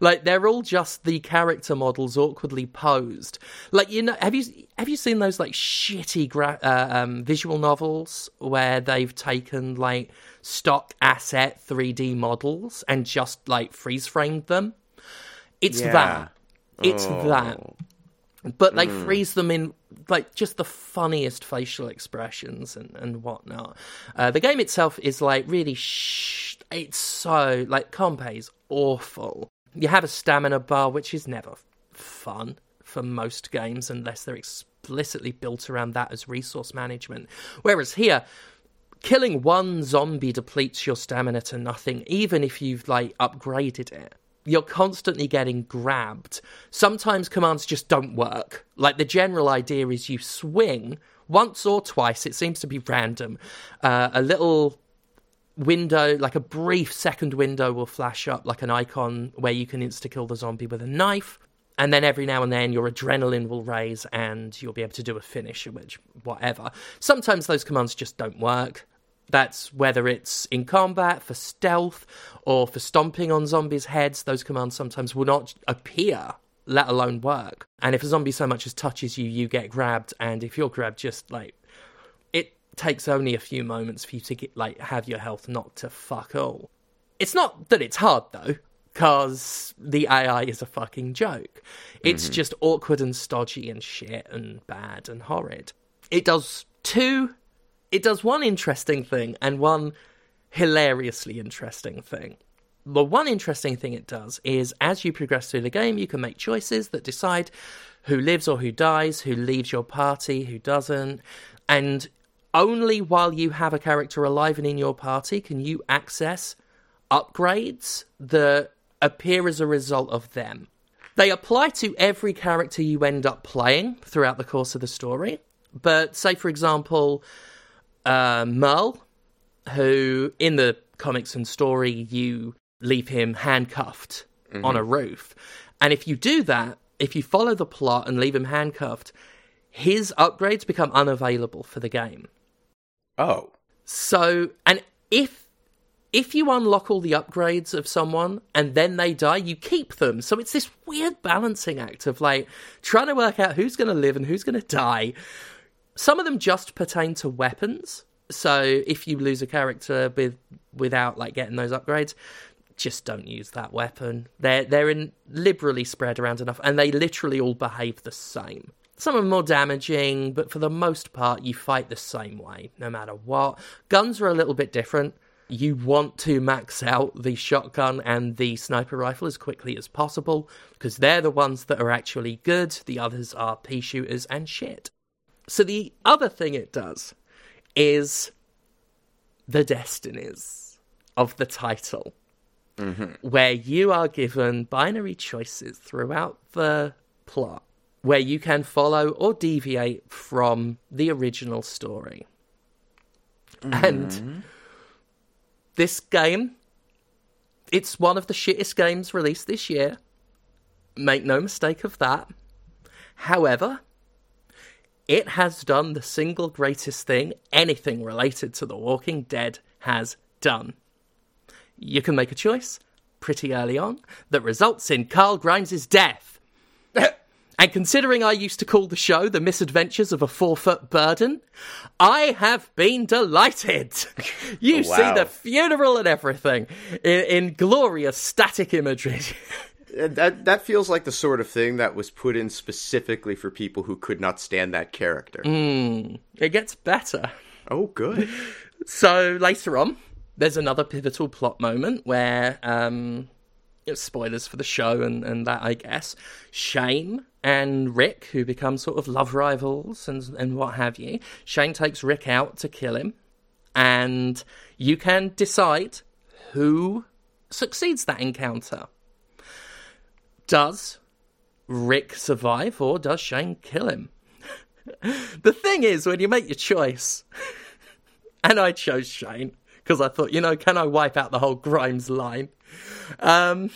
Like they're all just the character models awkwardly posed. Like you know, have you have you seen those like shitty gra- uh, um, visual novels where they've taken like stock asset 3D models and just like freeze framed them? It's Yeah. that. It's Oh. that. But they freeze them in like just the funniest facial expressions and, and whatnot. Uh, the game itself is like really sh- it's so like Compay's awful. You have a stamina bar, which is never fun for most games unless they're explicitly built around that as resource management. Whereas here, killing one zombie depletes your stamina to nothing, even if you've like upgraded it. You're constantly getting grabbed. Sometimes commands just don't work. Like the general idea is you swing once or twice, it seems to be random. Uh, a little window, like a brief second window, will flash up like an icon where you can insta kill the zombie with a knife. And then every now and then your adrenaline will raise and you'll be able to do a finish, which, whatever. Sometimes those commands just don't work. That's whether it's in combat, for stealth, or for stomping on zombies' heads. Those commands sometimes will not appear, let alone work. And if a zombie so much as touches you, you get grabbed. And if you're grabbed, just like it takes only a few moments for you to get like have your health knocked to fuck all. It's not that it's hard though, because the AI is a fucking joke. It's mm-hmm. just awkward and stodgy and shit and bad and horrid. It does two. It does one interesting thing and one hilariously interesting thing. The one interesting thing it does is as you progress through the game, you can make choices that decide who lives or who dies, who leaves your party, who doesn't. And only while you have a character alive and in your party can you access upgrades that appear as a result of them. They apply to every character you end up playing throughout the course of the story. But, say, for example, uh, Merle, who in the comics and story you leave him handcuffed on a roof. And if you do that, if you follow the plot and leave him handcuffed, his upgrades become unavailable for the game. Oh, So, and if if you unlock all the upgrades of someone and then they die, you keep them. So it's this weird balancing act of like trying to work out who's going to live and who's going to die. Some of them just pertain to weapons. So if you lose a character with without like getting those upgrades, just don't use that weapon. They're they're in liberally spread around enough, and they literally all behave the same. Some are more damaging, but for the most part, you fight the same way, no matter what. Guns are a little bit different. You want to max out the shotgun and the sniper rifle as quickly as possible, because they're the ones that are actually good. The others are pea shooters and shit. So the other thing it does is the destinies of the title, mm-hmm. where you are given binary choices throughout the plot, where you can follow or deviate from the original story. And mm-hmm. this game, it's one of the shittest games released this year. Make no mistake of that. However, it has done the single greatest thing anything related to The Walking Dead has done. You can make a choice pretty early on that results in Carl Grimes' death. and considering I used to call the show The Misadventures of a Four Foot Burden, I have been delighted. you Oh, see the funeral and everything in, in glorious static imagery. That that feels like the sort of thing that was put in specifically for people who could not stand that character. it gets better. Oh, good. So later on, there's another pivotal plot moment where, um, spoilers for the show and, and that, I guess, Shane and Rick, who become sort of love rivals and, and what have you, Shane takes Rick out to kill him, and you can decide who succeeds that encounter. Does Rick survive or does Shane kill him? the thing is, when you make your choice, and I chose Shane because I thought, you know, can I wipe out the whole Grimes line? Um,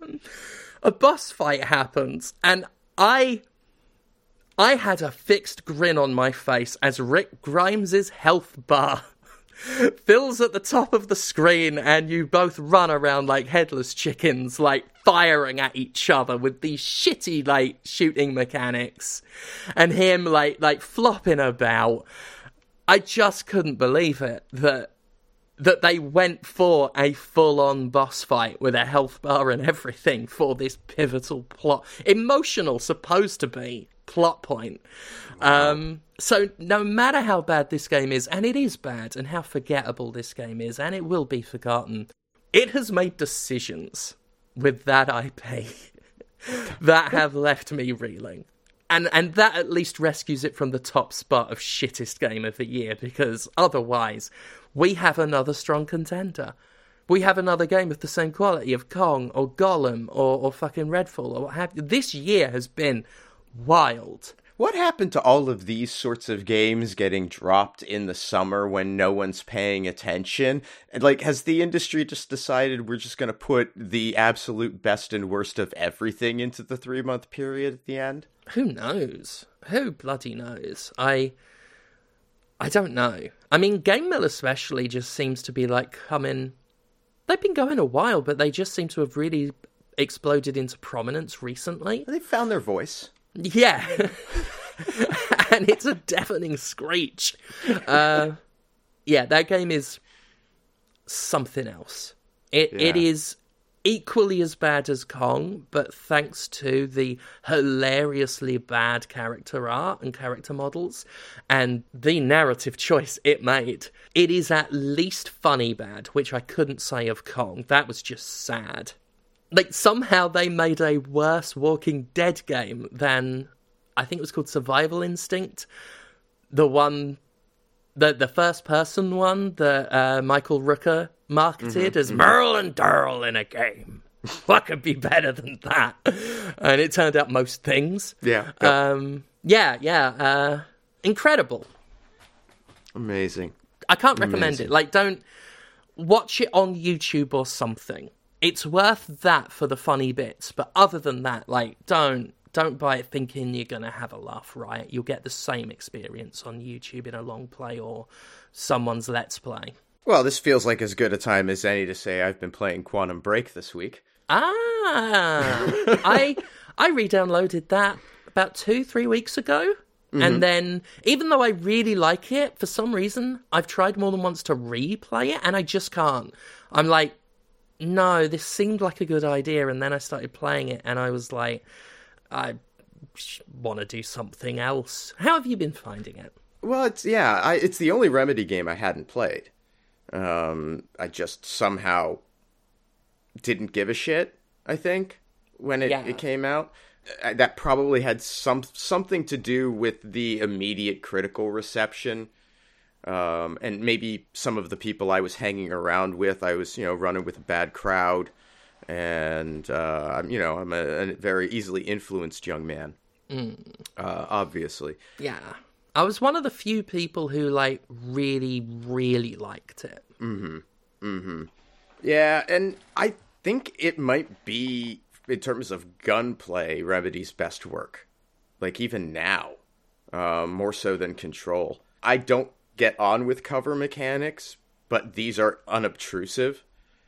a boss fight happens, and I, I had a fixed grin on my face as Rick Grimes's health bar fills at the top of the screen, and you both run around like headless chickens, like firing at each other with these shitty like shooting mechanics, and him like like flopping about. I just couldn't believe it that that they went for a full-on boss fight with a health bar and everything for this pivotal plot, emotional, supposed to be plot point. Um, so no matter how bad this game is, and it is bad, and how forgettable this game is, and it will be forgotten, it has made decisions with that IP that have left me reeling. And and that at least rescues it from the top spot of shittest game of the year because otherwise we have another strong contender. We have another game of the same quality of Kong or Gollum or, or fucking Redfall or what have you. This year has been wild. What happened to all of these sorts of games getting dropped in the summer when no one's paying attention? And like, has the industry just decided we're just going to put the absolute best and worst of everything into the three month period at the end? Who knows? Who bloody knows? I I don't know. I mean, Game Mill especially just seems to be like coming. They've been going a while, but they just seem to have really exploded into prominence recently. They found their voice. Yeah. and it's a deafening screech. Uh, yeah, that game is something else. It it Yeah. is equally as bad as Kong, but thanks to the hilariously bad character art and character models and the narrative choice it made, it is at least funny bad, which I couldn't say of Kong. That was just sad like somehow they made a worse Walking Dead game than I think it was called Survival Instinct, the one, the the first person one that uh, Michael Rooker marketed as Merle and Daryl in a game. what could be better than that? And it turned out most things. Yeah. Um, yeah, yeah. Uh, incredible. Amazing. I can't recommend Amazing. it. Like, don't watch it on YouTube or something. It's worth that for the funny bits, but other than that, like, don't don't buy it thinking you're gonna have a laugh. Right? You'll get the same experience on YouTube in a long play or someone's let's play. Well, this feels like as good a time as any to say I've been playing Quantum Break this week. Ah, I I re-downloaded that about two three weeks ago, and then even though I really like it, for some reason I've tried more than once to replay it, and I just can't. I'm like, no, this seemed like a good idea, and then I started playing it, and I was like, I want to do something else. How have you been finding it? Well, it's yeah, I, it's the only Remedy game I hadn't played. Um, I just somehow didn't give a shit. I think when it, Yeah. it came out, Uh, that probably had some something to do with the immediate critical reception. Um, and maybe some of the people I was hanging around with, I was you know running with a bad crowd, and uh, I'm you know I'm a, a very easily influenced young man. Uh, obviously, Yeah. I was one of the few people who like really, really liked it. Yeah, and I think it might be, in terms of gunplay, Remedy's best work. like even now, uh, more so than Control. I don't get on with cover mechanics, but these are unobtrusive.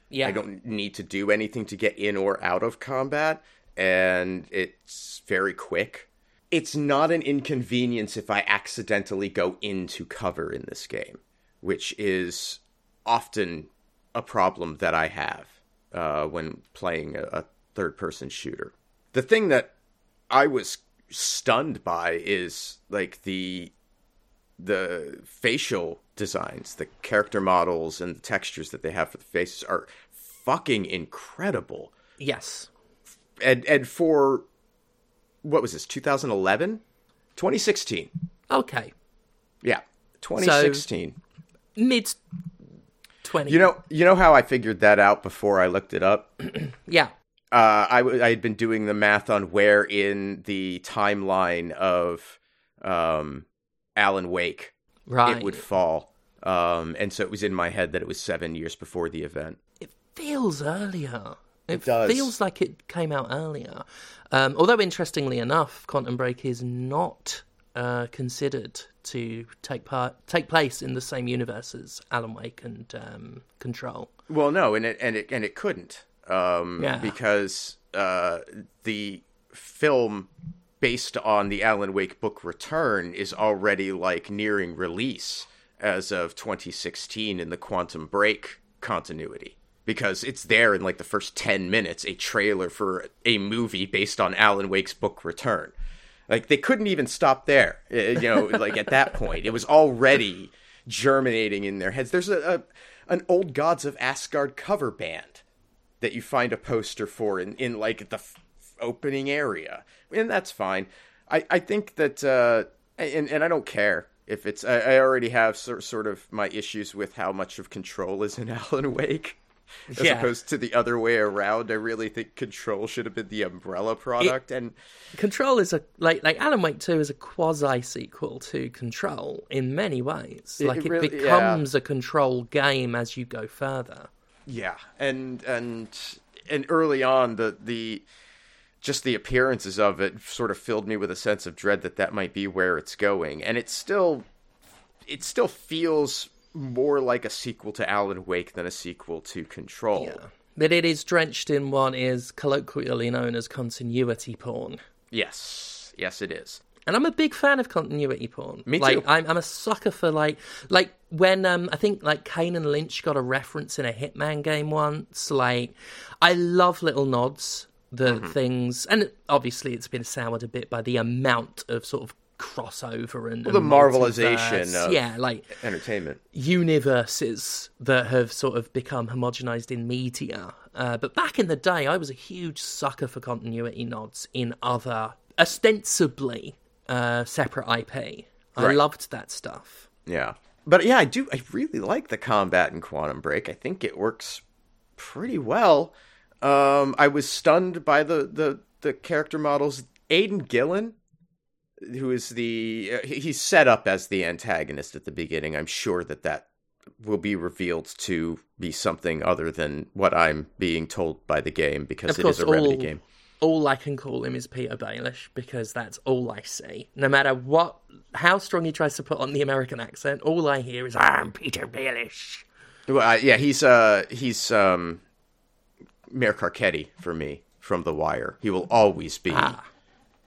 Yeah. I don't need to do anything to get in or out of combat, and it's very quick. It's not an inconvenience if I accidentally go into cover in this game, which is often a problem that I have uh, when playing a, a third person shooter. The thing that I was stunned by is like the the facial designs, the character models and the textures that they have for the faces are fucking incredible. Yes. And and for what was this? 2011? 2016. Okay. Yeah. 2016. Mid 20. you know, you know how I figured that out before I looked it up? Yeah. uh, I, w- I had been doing the math on where in the timeline of um, Alan Wake Right. it would fall. Um, and so it was in my head that it was seven years before the event. It feels earlier. It, does. feels like it came out earlier. Um, although, interestingly enough, Quantum Break is not uh, considered to take part take place in the same universe as Alan Wake and um, Control. Well, no, and it and it and it couldn't, um, Yeah. because uh, the film based on the Alan Wake book Return is already like nearing release as of 2016 in the Quantum Break continuity. Because it's there in like the first 10 minutes, a trailer for a movie based on Alan Wake's book Return. Like they couldn't even stop there. You know, like at that point, it was already germinating in their heads. There's a, a an old Gods of Asgard cover band that you find a poster for in, in like the opening area, and that's fine. I, I think that, uh, and and I don't care if it's. I, I already have sort sort of my issues with how much of control is in Alan Wake. As Yeah. opposed to the other way around, I really think Control should have been the umbrella product, and Control is a like like Alan Wake Two is a quasi sequel to Control in many ways. Like it, really- yeah. becomes a Control game as you go further. Yeah, and and and early on, the the just the appearances of it sort of filled me with a sense of dread that that might be where it's going, and it still it still feels more like a sequel to Alan Wake than a sequel to Control. Yeah. But it is drenched in what is colloquially known as continuity porn. Yes, yes, it is. And I'm a big fan of continuity porn. Me like, too. I'm, I'm a sucker for like, like when um, I think like Kane and Lynch got a reference in a Hitman game once. Like, I love little nods, the Mm-hmm. things, and obviously it's been soured a bit by the amount of sort of crossover and, the and marvelization of- yeah, like Entertainment. universes that have sort of become homogenized in media. Uh, but back in the day, I was a huge sucker for continuity nods in other, ostensibly uh, separate IP. I Right. loved that stuff. Yeah. But yeah, I do I really like the combat in Quantum Break. I think it works pretty well. Um I was stunned by the the the character models Aidan Gillen who is the uh, he's set up as the antagonist at the beginning. I'm sure that that will be revealed to be something other than what I'm being told by the game because Of it course, is a remedy all- game. All I can call him is Petyr Baelish because that's all I see. No matter what, how strong he tries to put on the American accent, all I hear is "I'm Petyr Baelish." Well, I, yeah, he's uh he's um Mayor Carcetti for me from The Wire. He will always be Ah.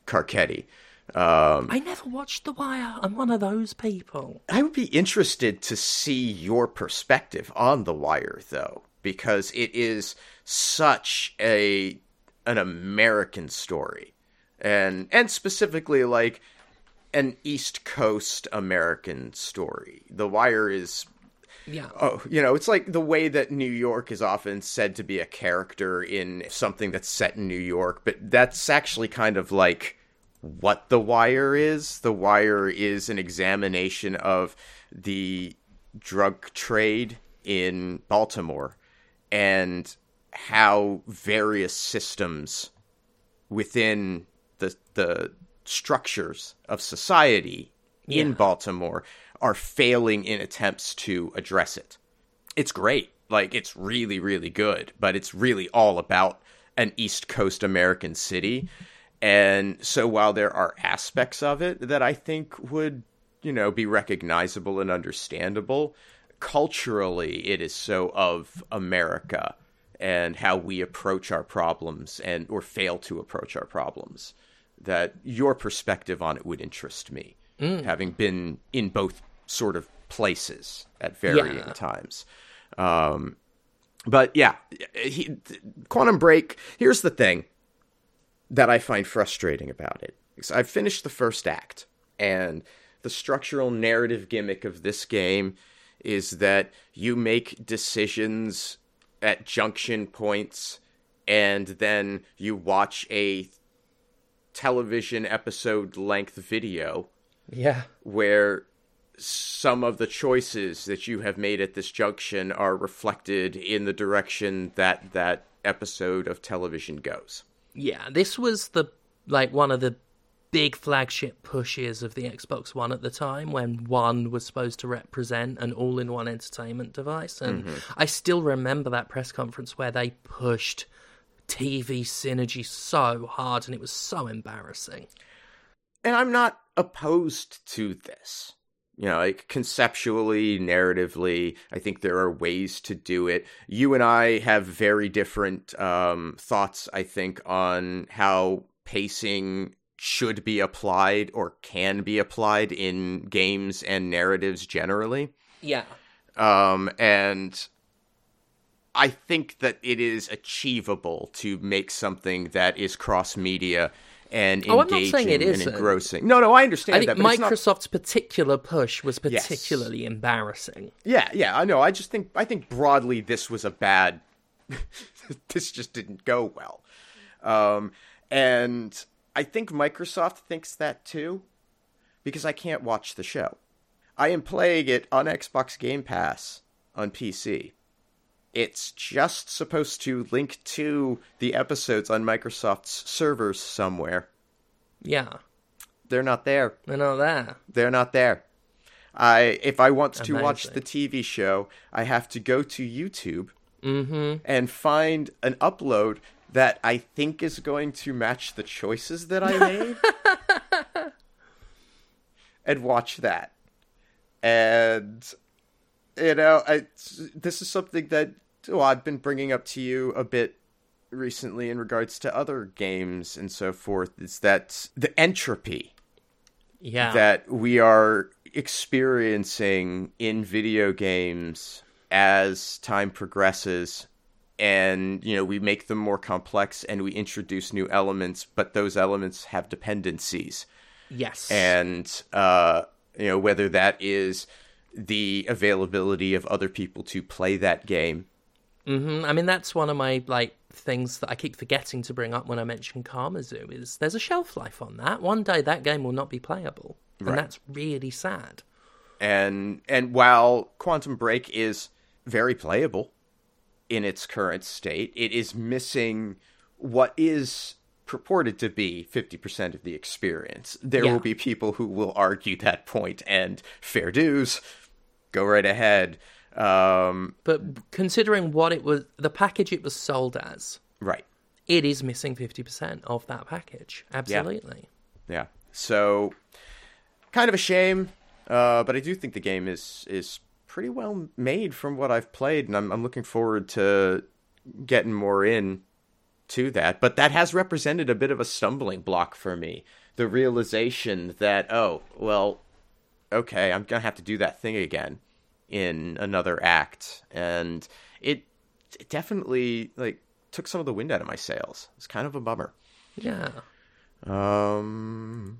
Carcetti. Um, I never watched The Wire. I'm one of those people. I would be interested to see your perspective on The Wire, though, because it is such a an American story, and and specifically like an East Coast American story. The Wire is Yeah. Oh, you know, it's like the way that New York is often said to be a character in something that's set in New York, but that's actually kind of like what The Wire is. The Wire is an examination of the drug trade in Baltimore and how various systems within the the structures of society in Yeah. Baltimore are failing in attempts to address it. It's great. Like it's really really good, but it's really all about an East Coast American city And so while there are aspects of it that I think would, you know, be recognizable and understandable, culturally it is so of America and how we approach our problems and or fail to approach our problems that your perspective on it would interest me mm. having been in both sort of places at varying Yeah. times um, but yeah he, quantum break here's the thing that i find frustrating about it Because i've finished the first act and the structural narrative gimmick of this game is that you make decisions at junction points and then you watch a television episode length video Yeah. where some of the choices that you have made at this junction are reflected in the direction that that episode of television goes. Yeah, this was the like one of the big flagship pushes of the Xbox One at the time when One was supposed to represent an all-in-one entertainment device and mm-hmm. I still remember that press conference where they pushed TV synergy so hard and it was so embarrassing. And I'm not opposed to this. You know, like conceptually, narratively, I think there are ways to do it. You and I have very different um, thoughts, I think, on how pacing should be applied or can be applied in games and narratives generally. Yeah. Um, and I think that it is achievable to make something that is cross media and Oh, I'm not saying it and isn't. engrossing. No, no, I understand I think that. It's not- Microsoft's particular push was particularly embarrassing. yeah, yeah, I know. I just think I think broadly this was a bad. this just didn't go well, um, and I think Microsoft thinks that too, because I can't watch the show. I am playing it on Xbox Game Pass on PC. It's just supposed to link to the episodes on Microsoft's servers somewhere. Yeah. They're not there. They're not there. They're not there. I if I want to watch the TV show, I have to go to YouTube Mm-hmm. and find an upload that I think is going to match the choices that I made. and watch that. And you know, I, this is something that well, I've been bringing up to you a bit recently in regards to other games and so forth is that the entropy Yeah. that we are experiencing in video games as time progresses and you know we make them more complex and we introduce new elements but those elements have dependencies yes. and uh you know whether that is the availability of other people to play that game hmm I mean, that's one of my like things that I keep forgetting to bring up when I mention Karmazoo is there's a shelf life on that. One day that game will not be playable, Right. and that's really sad. and and while Quantum Break is very playable in its current state, it is missing what is purported to be 50% of the experience. There Yeah. will be people who will argue that point and fair dues, go right ahead. Um, But considering what it was, the package it was sold as, right. it is missing fifty percent of that package. Absolutely. Yeah. So kind of a shame, uh, but I do think the game is is pretty well made from what I've played, and I'm I'm looking forward to getting more in to that. But that has represented a bit of a stumbling block for me. The realization that oh well, okay, I'm gonna have to do that thing again in another act, and it, it definitely like took some of the wind out of my sails. It's kind of a bummer. Yeah. Um,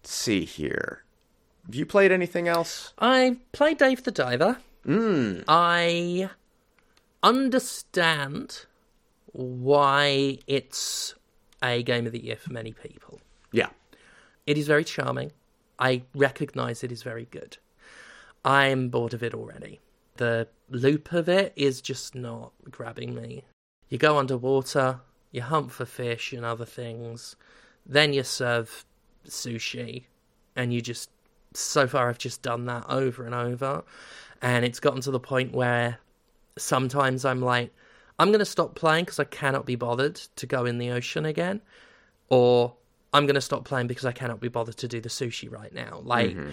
let's see here. Have you played anything else? I played Dave the Diver. Mm. I understand why it's a game of the year for many people. Yeah. It is very charming. I recognize it is very good. I'm bored of it already. The loop of it is just not grabbing me. You go underwater, you hunt for fish and other things, then you serve sushi, and you just. So far, I've just done that over and over, and it's gotten to the point where sometimes I'm like, I'm going to stop playing because I cannot be bothered to go in the ocean again, or I'm going to stop playing because I cannot be bothered to do the sushi right now. Like, mm-hmm.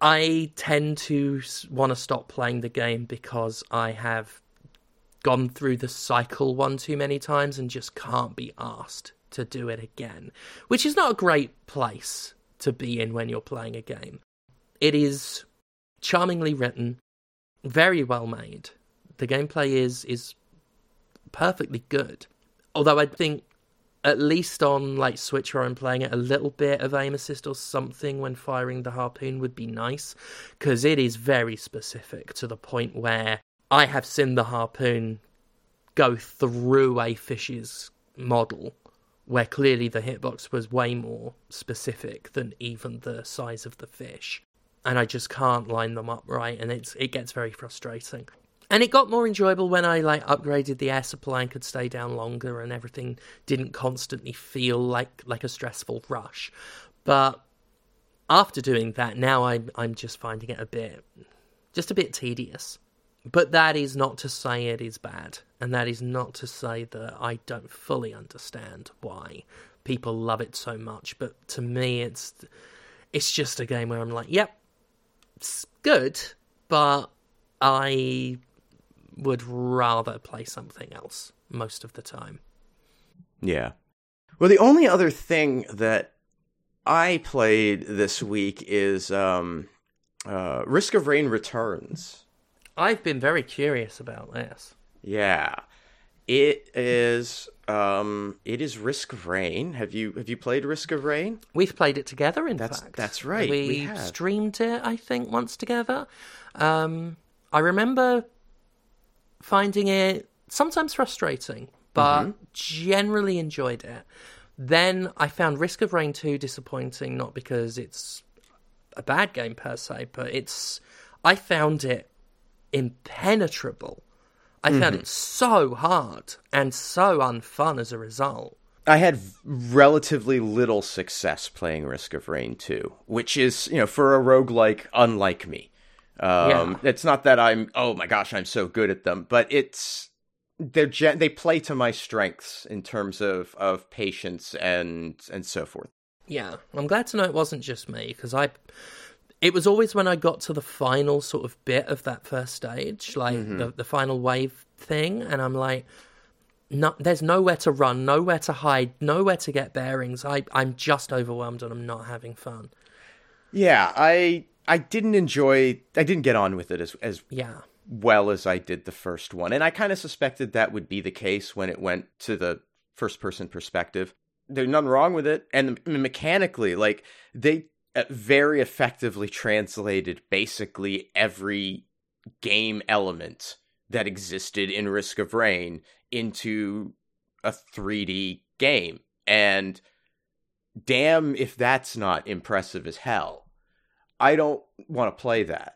I tend to want to stop playing the game because I have gone through the cycle one too many times and just can't be asked to do it again, which is not a great place to be in when you're playing a game. It is charmingly written, very well made. The gameplay is is perfectly good. Although I think at least on like Switch where I'm playing it, a little bit of aim assist or something when firing the harpoon would be nice because it is very specific to the point where I have seen the harpoon go through a fish's model where clearly the hitbox was way more specific than even the size of the fish. And I just can't line them up right, and it's it gets very frustrating. And it got more enjoyable when I like upgraded the air supply and could stay down longer, and everything didn't constantly feel like like a stressful rush. But after doing that, now I'm I'm just finding it a bit, just a bit tedious. But that is not to say it is bad, and that is not to say that I don't fully understand why people love it so much. But to me, it's it's just a game where I'm like, yep, it's good, but I would rather play something else most of the time. Yeah. Well, the only other thing that I played this week is um, uh, Risk of Rain Returns. I've been very curious about this. Yeah, it is. Um, it is Risk of Rain. Have you have you played Risk of Rain? We've played it together. In That's- fact, that's right, We, we streamed it, I think, once together. Um, I remember finding it sometimes frustrating, but Mm-hmm. generally enjoyed it. Then I found Risk of Rain 2 disappointing, not because it's a bad game per se, but it's. I found it impenetrable. I found Mm-hmm. it so hard and so unfun as a result. I had relatively little success playing Risk of Rain 2, which is, you know, for a roguelike unlike me. Um, It's not that I'm, oh my gosh, I'm so good at them, but it's they're gen- they play to my strengths in terms of of patience and and so forth. Yeah, I'm glad to know it wasn't just me because I. It was always when I got to the final sort of bit of that first stage, like the the final wave thing, and I'm like, no, there's nowhere to run, nowhere to hide, nowhere to get bearings. I I'm just overwhelmed and I'm not having fun. Yeah, I I didn't enjoy I didn't get on with it as as Yeah, well as I did the first one. And I kind of suspected that would be the case when it went to the first person perspective. There's nothing wrong with it. And mechanically, like, they uh, very effectively translated basically every game element that existed in Risk of Rain into a 3D game. And damn if that's not impressive as hell. I don't want to play that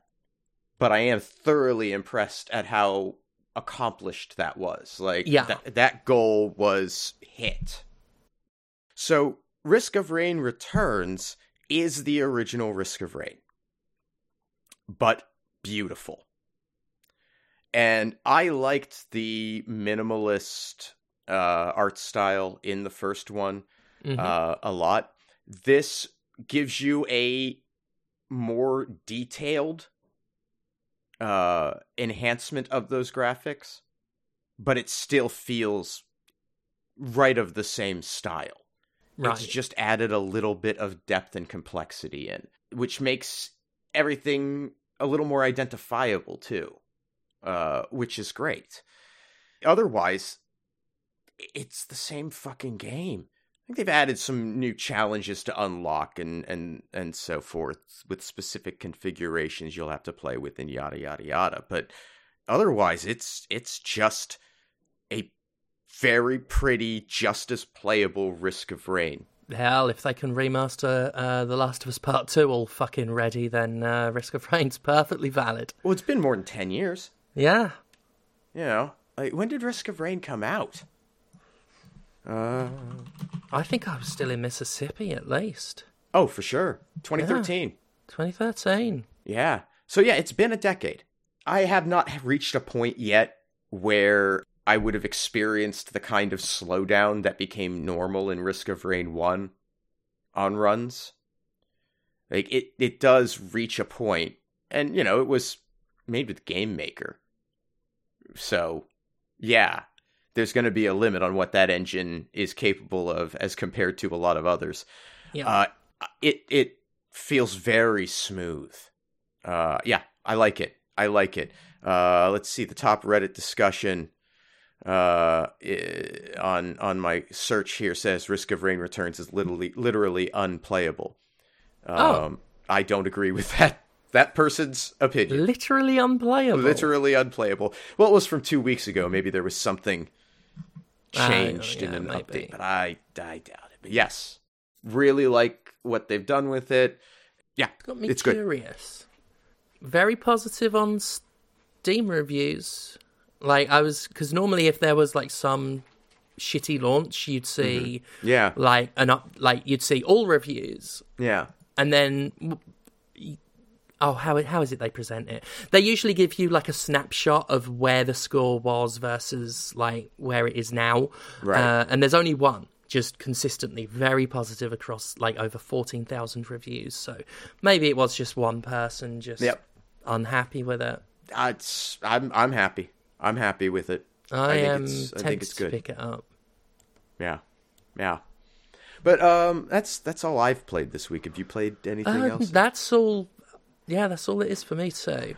but I am thoroughly impressed at how accomplished that was. Like, Yeah. that, that goal was hit. So, Risk of Rain Returns is the original Risk of Rain, but beautiful. And I liked the minimalist uh, art style in the first one Mhm. uh, a lot. This gives you a more detailed uh enhancement of those graphics but it still feels right of the same style. Right. it's just added a little bit of depth and complexity in which makes everything a little more identifiable too uh which is great. Otherwise it's the same fucking game think they've added some new challenges to unlock and and and so forth with specific configurations you'll have to play with and yada yada yada. But otherwise, it's it's just a very pretty, just as playable Risk of Rain. Hell, if they can remaster uh, The Last of Us Part Two all fucking ready, then uh, Risk of Rain's perfectly valid. Well, it's been more than ten years. Yeah, You know, like when did Risk of Rain come out? Uh I think I was still in Mississippi at least. oh, for sure, 2013. 2013. Yeah. So yeah, it's been a decade. I have not reached a point yet where I would have experienced the kind of slowdown that became normal in Risk of Rain 1 on runs. Like it it does reach a point and you know, it was made with Game Maker. So, yeah, there's going to be a limit on what that engine is capable of as compared to a lot of others. Yeah. Uh, it it feels very smooth. Uh, yeah, I like it. I like it. Uh, let's see the top Reddit discussion uh, on on my search here says Risk of Rain Returns is literally literally unplayable. Um, Oh. I don't agree with that that person's opinion. Literally unplayable. Literally unplayable. Well, it was from two weeks ago. Maybe there was something changed uh, in yeah, an maybe. update, but I I doubt it. But yes, really like what they've done with it. Yeah, Got me it's good. curious. Very positive on Steam reviews. Like I was, because normally if there was like some shitty launch, you'd mm-hmm. see Yeah, like an up, like you'd see all reviews, yeah, and then oh how how is it they present it? They usually give you like a snapshot of where the score was versus like where it is now, Right. Uh, and there's only one. Just consistently very positive across like over fourteen thousand reviews. So maybe it was just one person just Yep. unhappy with it. It's, I'm I'm happy. I'm happy with it. I, think am it's- I think it's good. pick it up. Yeah, yeah. But um, that's that's all I've played this week. Have you played anything Uh, else? that's all. Yeah, that's all it is for me too.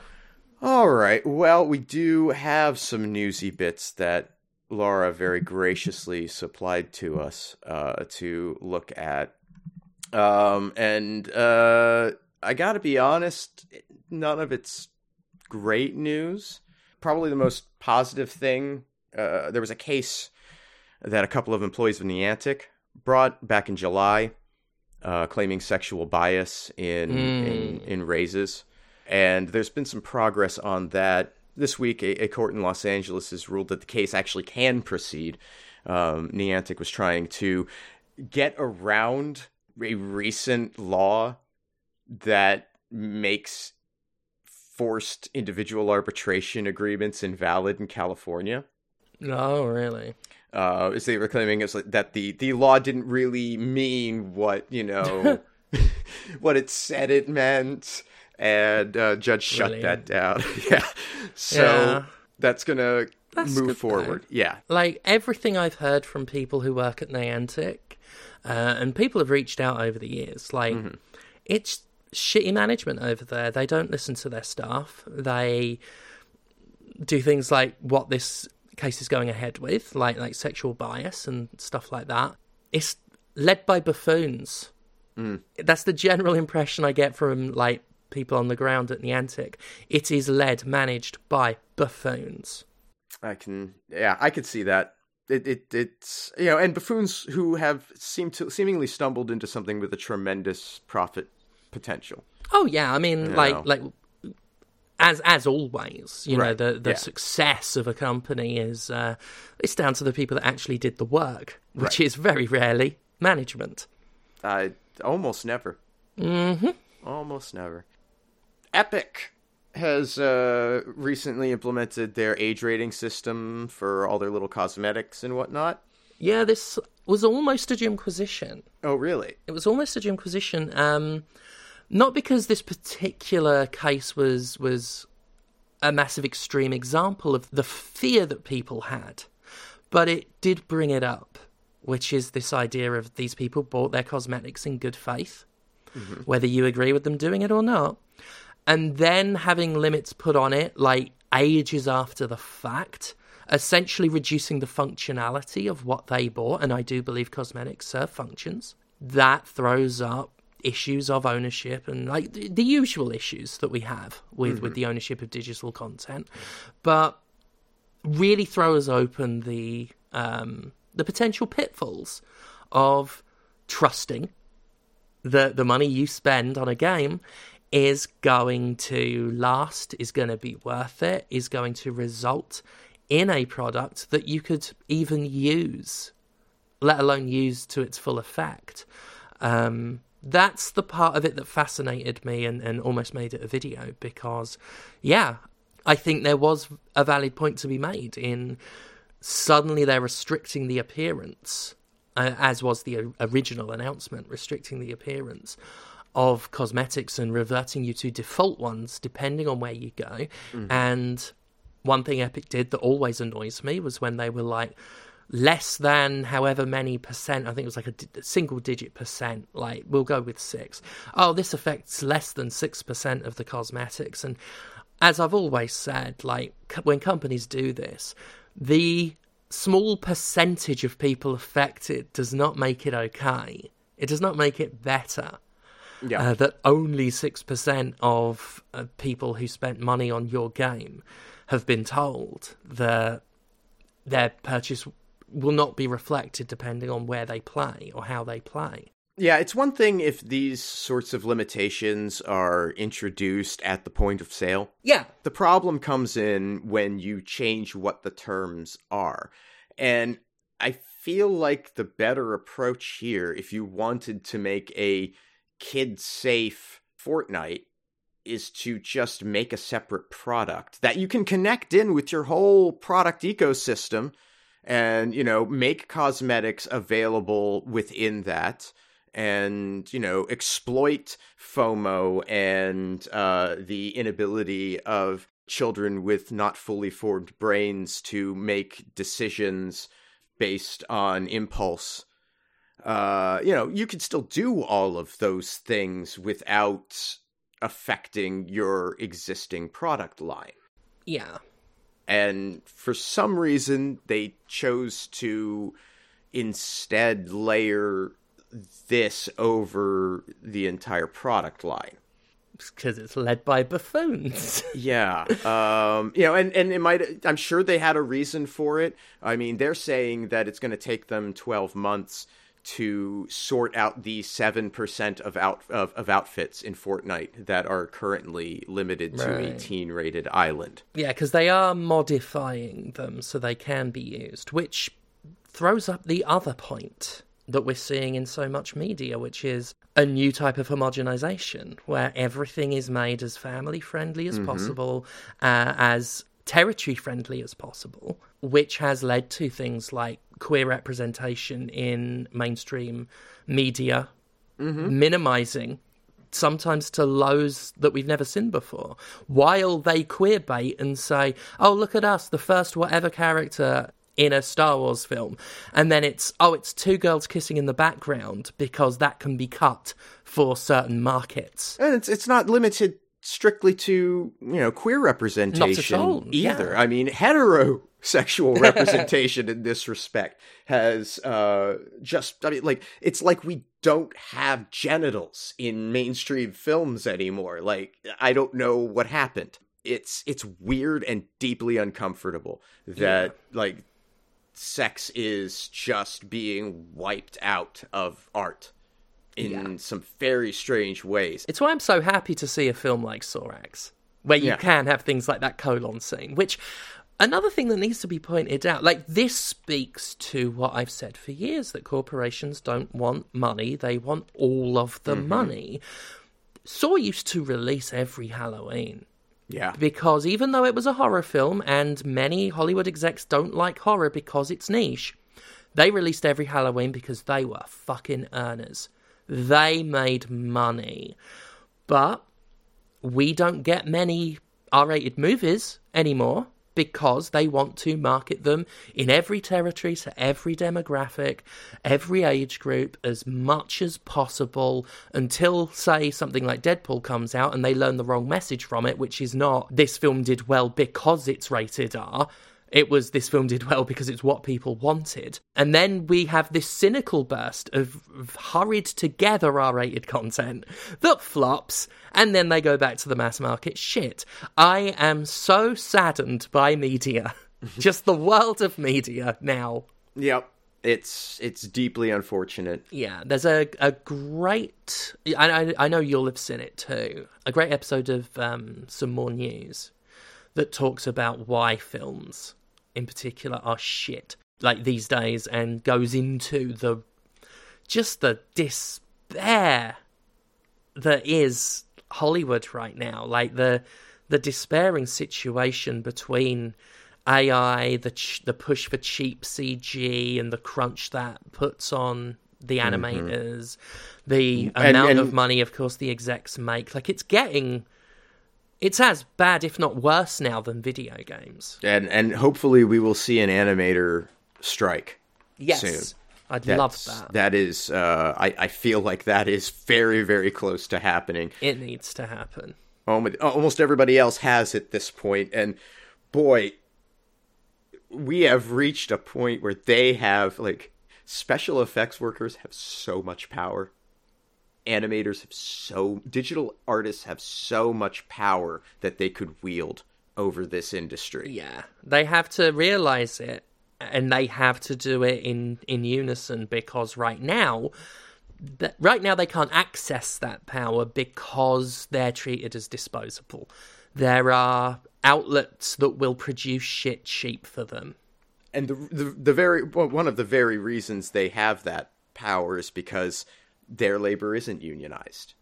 All right. Well, we do have some newsy bits that Laura very graciously supplied to us uh, to look at. Um, and uh, I got to be honest, none of it's great news. Probably the most positive thing uh, there was a case that a couple of employees of Niantic brought back in July, uh, claiming sexual bias in, in in raises, and there's been some progress on that. This week, a, a court in Los Angeles has ruled that the case actually can proceed. Um, Niantic was trying to get around a recent law that makes forced individual arbitration agreements invalid in California Oh, really? Uh, as they were claiming is like that the the law didn't really mean what you know what it said it meant, and uh, judge shut Brilliant. that down. yeah, so Yeah. that's gonna That's move forward. Yeah, Like everything I've heard from people who work at Niantic, uh, and people have reached out over the years. Like Mm-hmm. it's shitty management over there. They don't listen to their staff. They do things like what this case is going ahead with, like like sexual bias and stuff like that. It's led by buffoons. Mm. That's the general impression I get from like people on the ground at Niantic. It is led, managed by buffoons. I can. Yeah, I could see that. It, it it's you know, and buffoons who have seemed to seemingly stumbled into something with a tremendous profit potential. Oh yeah, I mean, You like know. like as as always, you know, the the yeah. success of a company is uh, it's down to the people that actually did the work, which Right. is very rarely management. I almost never. hmm Almost never. Epic has uh, recently implemented their age rating system for all their little cosmetics and whatnot. Yeah, this was almost a Jimquisition. Oh, really? It was almost a Jimquisition. Um, not because this particular case was was a massive extreme example of the fear that people had, but it did bring it up, which is this idea of these people bought their cosmetics in good faith, mm-hmm. whether you agree with them doing it or not, and then having limits put on it like ages after the fact. Essentially, reducing the functionality of what they bought, and I do believe cosmetics serve functions. That throws up issues of ownership and like the, the usual issues that we have with with the ownership of digital content, but really throws open the um, the potential pitfalls of trusting that the money you spend on a game is going to last, is going to be worth it, is going to result in a product that you could even use, let alone use to its full effect. Um, that's the part of it that fascinated me and, and almost made it a video because, yeah, I think there was a valid point to be made in suddenly they're restricting the appearance, uh, as was the original announcement, restricting the appearance of cosmetics and reverting you to default ones depending on where you go. Mm. And one thing Epic did that always annoys me was when they were like, less than however many percent. I think it was like a, d- single digit percent. Like we'll go with six. Oh, this affects less than six percent of the cosmetics. And as I've always said, like when companies do this, the small percentage of people affected does not make it okay. It does not make it better. Yeah. Uh, that only 6% of uh, people who spent money on your game have been told that their purchase will not be reflected depending on where they play or how they play. Yeah, it's one thing if these sorts of limitations are introduced at the point of sale. Yeah. The problem comes in when you change what the terms are. And I feel like the better approach here, if you wanted to make a kid safe Fortnite, is to just make a separate product that you can connect in with your whole product ecosystem and you know make cosmetics available within that and you know exploit fomo and uh, the inability of children with not fully formed brains to make decisions based on impulse. Uh, you know you could still do all of those things without affecting your existing product line. Yeah and for some reason, they chose to instead layer this over the entire product line because it's led by buffoons. yeah, um, you know, and and it might. I'm sure they had a reason for it. I mean, they're saying that it's going to take them 12 months to sort out the seven percent of out of, of outfits in Fortnite that are currently limited to right. a teen rated island. Yeah, because they are modifying them so they can be used, which throws up the other point that we're seeing in so much media, which is a new type of homogenization where everything is made as family friendly as mm-hmm. possible, uh, as territory friendly as possible, which has led to things like queer representation in mainstream media, mm-hmm. minimizing sometimes to lows that we've never seen before, while they queer bait and say, oh, look at us, the first whatever character in a Star Wars film. And then it's, oh, it's two girls kissing in the background because that can be cut for certain markets. And it's, it's not limited strictly to, you know, queer representation either. Yeah. I mean, hetero sexual representation in this respect has uh just i mean like it's like we don't have genitals in mainstream films anymore like i don't know what happened it's it's weird and deeply uncomfortable that yeah. like sex is just being wiped out of art in yeah. some very strange ways it's why i'm so happy to see a film like Sorax where you yeah. can have things like that colon scene which Another thing that needs to be pointed out, like this speaks to what I've said for years that corporations don't want money, they want all of the mm-hmm. money. Saw used to release every Halloween. Yeah. Because even though it was a horror film and many Hollywood execs don't like horror because it's niche, they released every Halloween because they were fucking earners. They made money. But we don't get many R rated movies anymore because they want to market them in every territory to every demographic, every age group as much as possible until, say, something like Deadpool comes out and they learn the wrong message from it, which is not this film did well because it's rated R. It was this film did well because it's what people wanted. And then we have this cynical burst of, of hurried together R rated content that flops, and then they go back to the mass market shit. I am so saddened by media. Just the world of media now. Yep it's it's deeply unfortunate. Yeah, there's a a great I I know you'll have seen it too. A great episode of um, some more news that talks about why films in particular are shit like these days and goes into the just the despair that is Hollywood right now like the the despairing situation between AI, the ch- the push for cheap CG, and the crunch that puts on the animators, the Mm-hmm. And- amount and- of money, of course, the execs make. Like it's getting, it's as bad, if not worse, now than video games. And and hopefully we will see an animator strike. Yes, Soon. I'd That's, love that. That is, uh, I, I feel like that is very, very close to happening. It needs to happen. Almo- Almost everybody else has at this point, and boy, we have reached a point where they have like special effects workers have so much power. Animators have so digital artists have so much power that they could wield over this industry. Yeah, they have to realize it, and they have to do it in in unison because right now, that right now they can't access that power because they're treated as disposable. There are outlets that will produce shit cheap for them. and the the, the very well, one of the very reasons they have that power is because their labor isn't unionized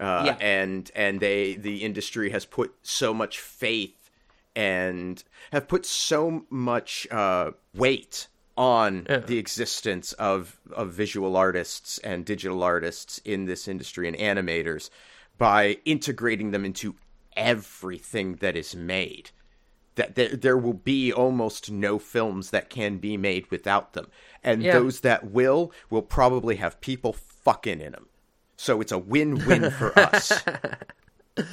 uh, Yeah. and and they the industry has put so much faith and have put so much uh, weight on Yeah. the existence of of visual artists and digital artists in this industry and animators by integrating them into everything that is made that there, there will be almost no films that can be made without them and Yeah. those that will will probably have people fucking in them so it's a win-win for us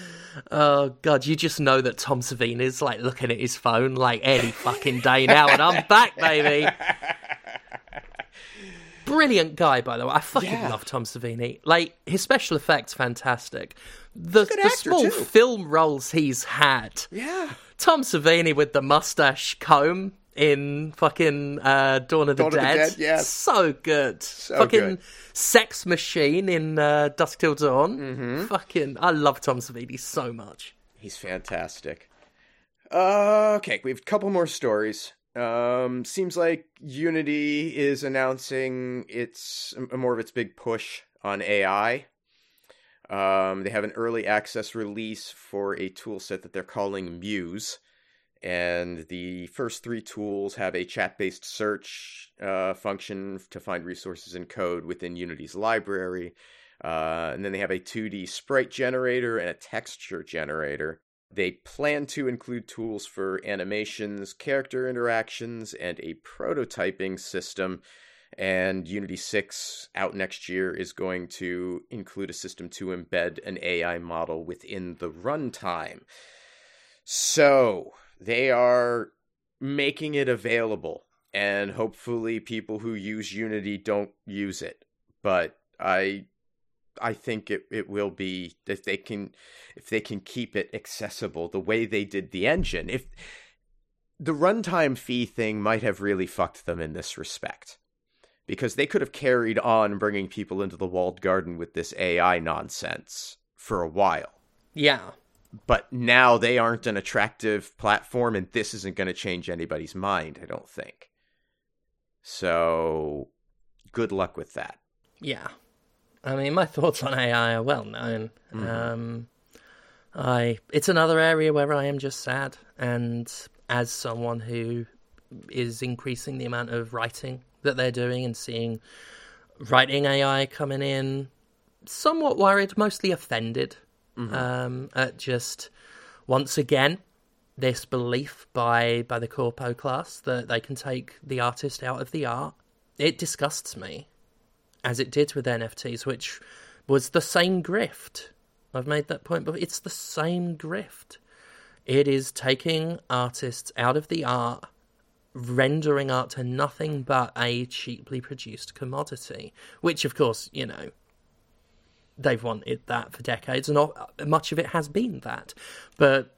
Oh god, you just know that Tom Savini is like looking at his phone like any fucking day now, and I'm back, baby. Brilliant guy, by the way. I fucking Yeah. love Tom Savini. Like his special effects, fantastic. The, the small too. film roles he's had. yeah Tom Savini with the mustache comb in fucking uh, Dawn of the Dawn of the Dead. Dead, yes. So good. So fucking good. sex machine in uh, Dusk Till Dawn. Mm-hmm. Fucking, I love Tom Savini so much. He's fantastic. Uh, okay, we have a couple more stories. Um, seems like Unity is announcing its more of its big push on AI. Um, they have an early access release for a tool set that they're calling Muse, and the first three tools have a chat-based search uh, function to find resources and code within Unity's library. Uh, and then they have a 2D sprite generator and a texture generator. They plan to include tools for animations, character interactions, and a prototyping system. And Unity 6 out next year is going to include a system to embed an AI model within the runtime. So they are making it available, and hopefully, people who use Unity don't use it. But I I think it, it will be if they can if they can keep it accessible the way they did the engine. If the runtime fee thing might have really fucked them in this respect. Because they could have carried on bringing people into the walled garden with this AI nonsense for a while. Yeah. But now they aren't an attractive platform, and this isn't going to change anybody's mind, I don't think. So, good luck with that. Yeah. I mean, my thoughts on AI are well known. Um, I it's another area where I am just sad, and as someone who is increasing the amount of writing that they're doing and seeing writing AI coming in, somewhat worried, mostly offended um, at just once again this belief by by the corpo class that they can take the artist out of the art. It disgusts me as it did with NFTs, which was the same grift. I've made that point, but it's the same grift. It is taking artists out of the art, rendering art to nothing but a cheaply produced commodity, which, of course, you know, they've wanted that for decades, and much of it has been that. But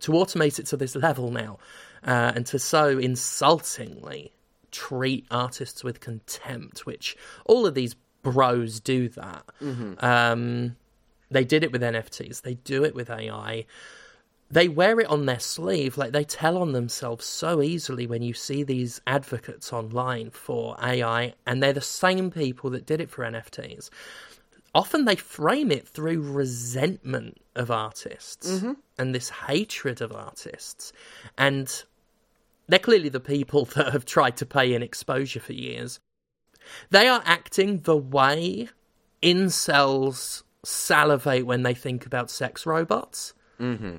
to automate it to this level now, uh, and to so insultingly treat artists with contempt, which all of these bros do that. Um, they did it with NFTs. They do it with AI. They wear it on their sleeve. Like they tell on themselves so easily when you see these advocates online for AI, and they're the same people that did it for NFTs. Often they frame it through resentment of artists and this hatred of artists. And They're clearly the people that have tried to pay in exposure for years. They are acting the way incels salivate when they think about sex robots. Mm-hmm.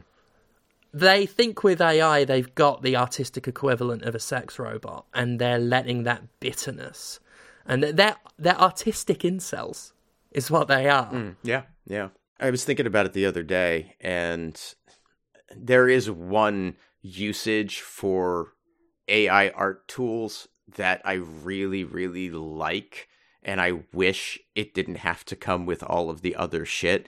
They think with AI they've got the artistic equivalent of a sex robot, and they're letting that bitterness, and they're they're artistic incels, is what they are. Mm, yeah, yeah. I was thinking about it the other day, and there is one usage for AI art tools that I really, really like, and I wish it didn't have to come with all of the other shit.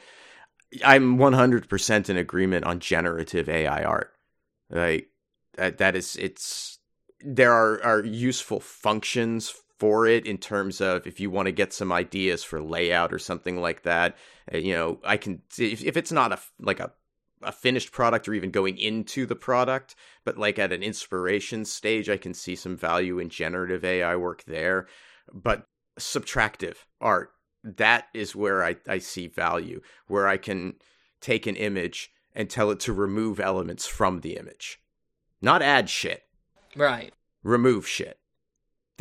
I'm 100% in agreement on generative AI art. Like that, that is it's there are are useful functions for it in terms of if you want to get some ideas for layout or something like that. Uh, you know, I can if, if it's not a like a a finished product or even going into the product, but like at an inspiration stage, I can see some value in generative AI work there. But subtractive art, that is where I, I see value, where I can take an image and tell it to remove elements from the image. Not add shit. Right. Remove shit.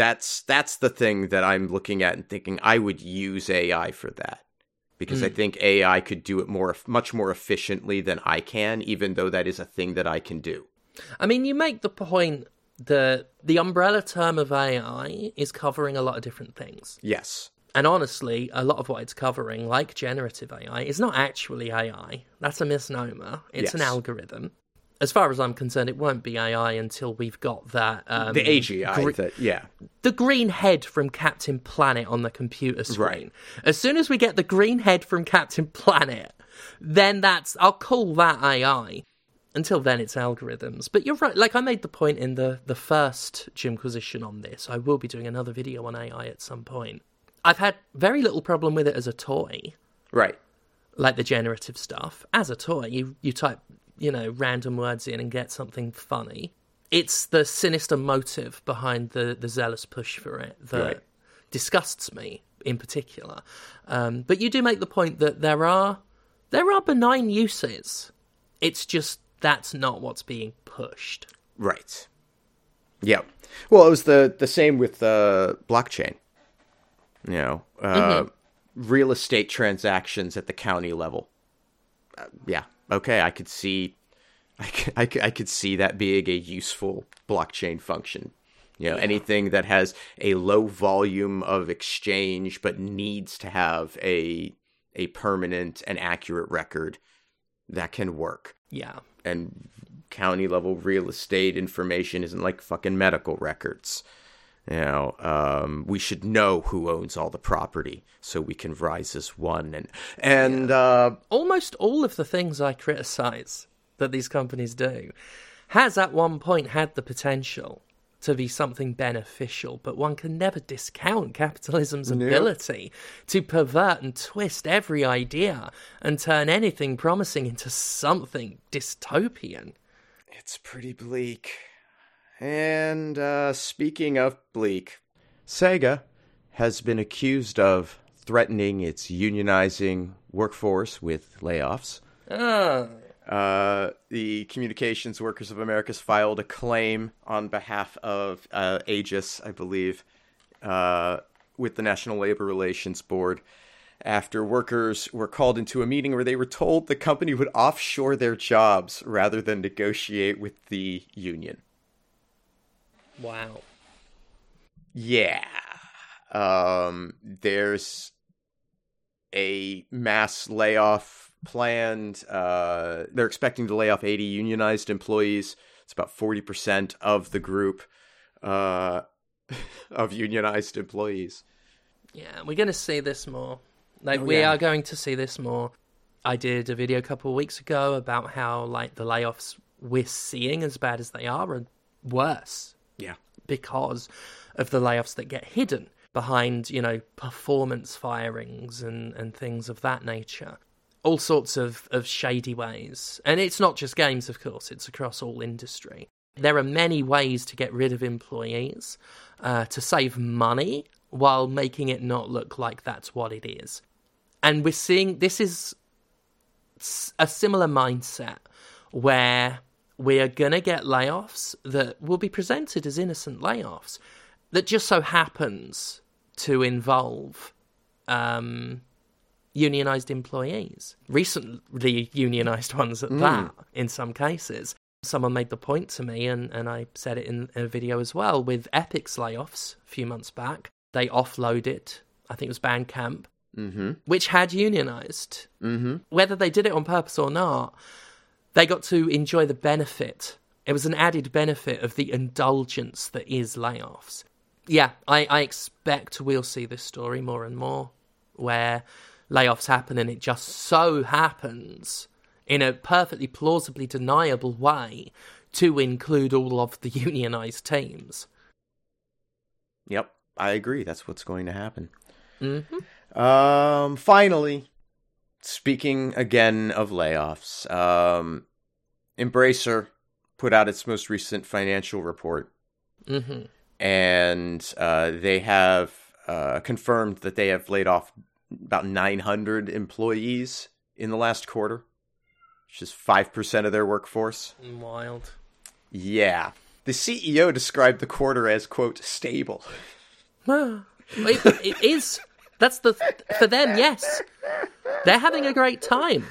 That's that's the thing that I'm looking at and thinking I would use AI for that because mm. I think AI could do it more much more efficiently than I can even though that is a thing that I can do. I mean, you make the point that the umbrella term of AI is covering a lot of different things. Yes. And honestly, a lot of what it's covering, like generative AI, is not actually AI. That's a misnomer. It's yes. an algorithm as far as I'm concerned, it won't be AI until we've got that um, the AGI. Gre- that, yeah, the green head from Captain Planet on the computer screen. Right. As soon as we get the green head from Captain Planet, then that's I'll call that AI. Until then, it's algorithms. But you're right. Like I made the point in the the first Jimquisition on this. I will be doing another video on AI at some point. I've had very little problem with it as a toy. Right like the generative stuff as a toy you you type you know, random words in and get something funny. It's the sinister motive behind the, the zealous push for it that right. disgusts me in particular. Um, but you do make the point that there are there are benign uses. It's just that's not what's being pushed. Right. Yeah. Well, it was the the same with uh, blockchain. You know, uh, mm-hmm. real estate transactions at the county level. Uh, yeah, okay, I could see, I could, I could, I could see that being a useful blockchain function. You know, yeah. anything that has a low volume of exchange but needs to have a a permanent and accurate record that can work. Yeah. And county level real estate information isn't like fucking medical records. You know, um, we should know who owns all the property so we can rise as one. And and yeah. uh, almost all of the things I criticize that these companies do has at one point had the potential to be something beneficial, but one can never discount capitalism's ability to pervert and twist every idea and turn anything promising into something dystopian. It's pretty bleak. And uh, speaking of bleak, Sega has been accused of threatening its unionizing workforce with layoffs. Oh. Uh, the Communications Workers of America filed a claim on behalf of uh, Aegis, I believe, uh, with the National Labor Relations Board after workers were called into a meeting where they were told the company would offshore their jobs rather than negotiate with the union. Wow. Yeah. Um, there's a mass layoff planned. Uh, they're expecting to lay off 80 unionized employees. It's about 40% of the group uh, of unionized employees. Yeah, we're going to see this more. Like, oh, we yeah. are going to see this more. I did a video a couple of weeks ago about how, like, the layoffs we're seeing, as bad as they are, are worse yeah. Because of the layoffs that get hidden behind, you know, performance firings and, and things of that nature. All sorts of, of shady ways. And it's not just games, of course, it's across all industry. There are many ways to get rid of employees, uh, to save money while making it not look like that's what it is. And we're seeing this is a similar mindset where we are going to get layoffs that will be presented as innocent layoffs that just so happens to involve um, unionized employees, recently unionized ones at that, in some cases. Someone made the point to me, and, and I said it in, in a video as well, with Epic's layoffs a few months back. They offloaded, I think it was Bandcamp, Mm-hmm. which had unionized. Mm-hmm. Whether they did it on purpose or not, they got to enjoy the benefit. It was an added benefit of the indulgence that is layoffs. Yeah, I, I expect we'll see this story more and more where layoffs happen and it just so happens in a perfectly plausibly deniable way to include all of the unionized teams. Yep, I agree. That's what's going to happen. hmm Um, finally, speaking again of layoffs, um, Embracer put out its most recent financial report, hmm and uh, they have uh, confirmed that they have laid off about 900 employees in the last quarter, which is 5% of their workforce. Wild. Yeah. The CEO described the quarter as, quote, stable. Well, it, it is. That's the for them. Yes, they're having a great time.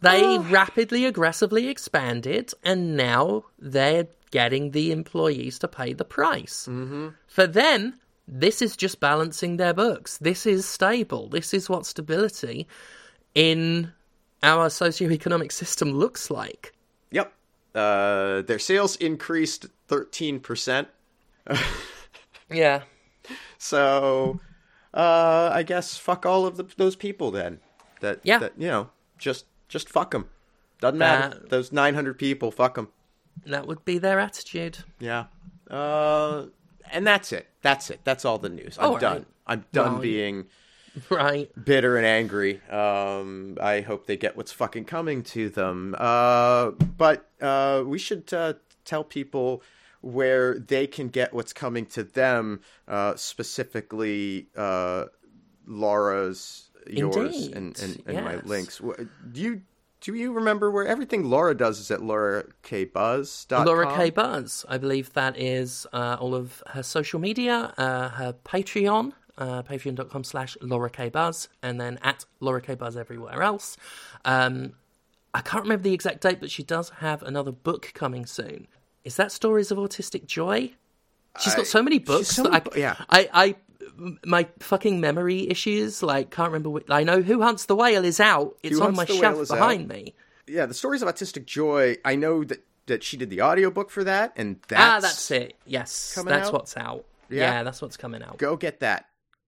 They rapidly, aggressively expanded, and now they're getting the employees to pay the price. Mm-hmm. For them, this is just balancing their books. This is stable. This is what stability in our socioeconomic system looks like. Yep. Uh, their sales increased 13%. Yeah. So, uh, I guess fuck all of the, those people then. That, Yeah. that, you know, just just fuck them. Doesn't matter. Uh, those 900 people, fuck them. That would be their attitude. Yeah. Uh, and that's it. That's it. That's all the news. I'm All right. done. I'm done Well, being Right. bitter and angry. Um, I hope they get what's fucking coming to them. Uh, but uh, we should uh, tell people where they can get what's coming to them, uh, specifically uh, Laura's, yours, Indeed, and, and, and my links. Do you do you remember where everything Laura does is at laurakbuzz.com? Laura K. Buzz. I believe that is uh, all of her social media, uh, her Patreon, uh, patreon.com slash Laura K. Buzz, and then at Laura K. Buzz everywhere else. Um, I can't remember the exact date, but she does have another book coming soon. Is that Stories of Autistic Joy? She's got so many books. so many I, yeah. I, I, my fucking memory issues. Like, can't remember. Which, I know Who Hunts the Whale is out. It's Who on my shelf behind out. me. yeah, the stories of autistic joy. I know that that she did the audiobook for that, and that's, ah, that's it. Yes, that's out? what's out. Yeah. Yeah. that's what's coming out. Go get that.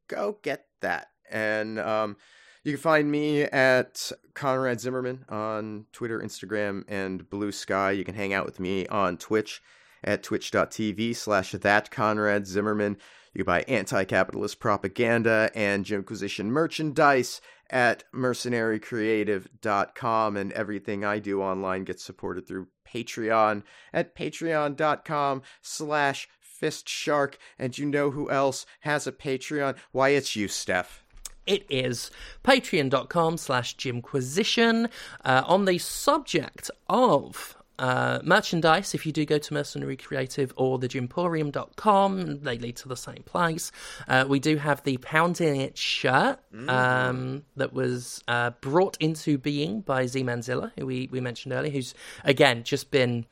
Go get that. And um, you can find me at Conrad Zimmerman on Twitter, Instagram, and Blue Sky. You can hang out with me on Twitch at twitch.tv slash that Conrad Zimmerman. You can buy anti-capitalist propaganda and Jimquisition merchandise at mercenarycreative.com and everything I do online gets supported through Patreon at patreon.com slash fistshark. And you know who else has a Patreon? Why, it's you, Steph. It is patreon.com slash jimquisition. Uh, on the subject of uh, merchandise, if you do go to Mercenary Creative or the jimporium.com they lead to the same place. Uh, we do have the Pounding It shirt um, that was uh, brought into being by Z Manzilla, who we, we mentioned earlier, who's, again, just been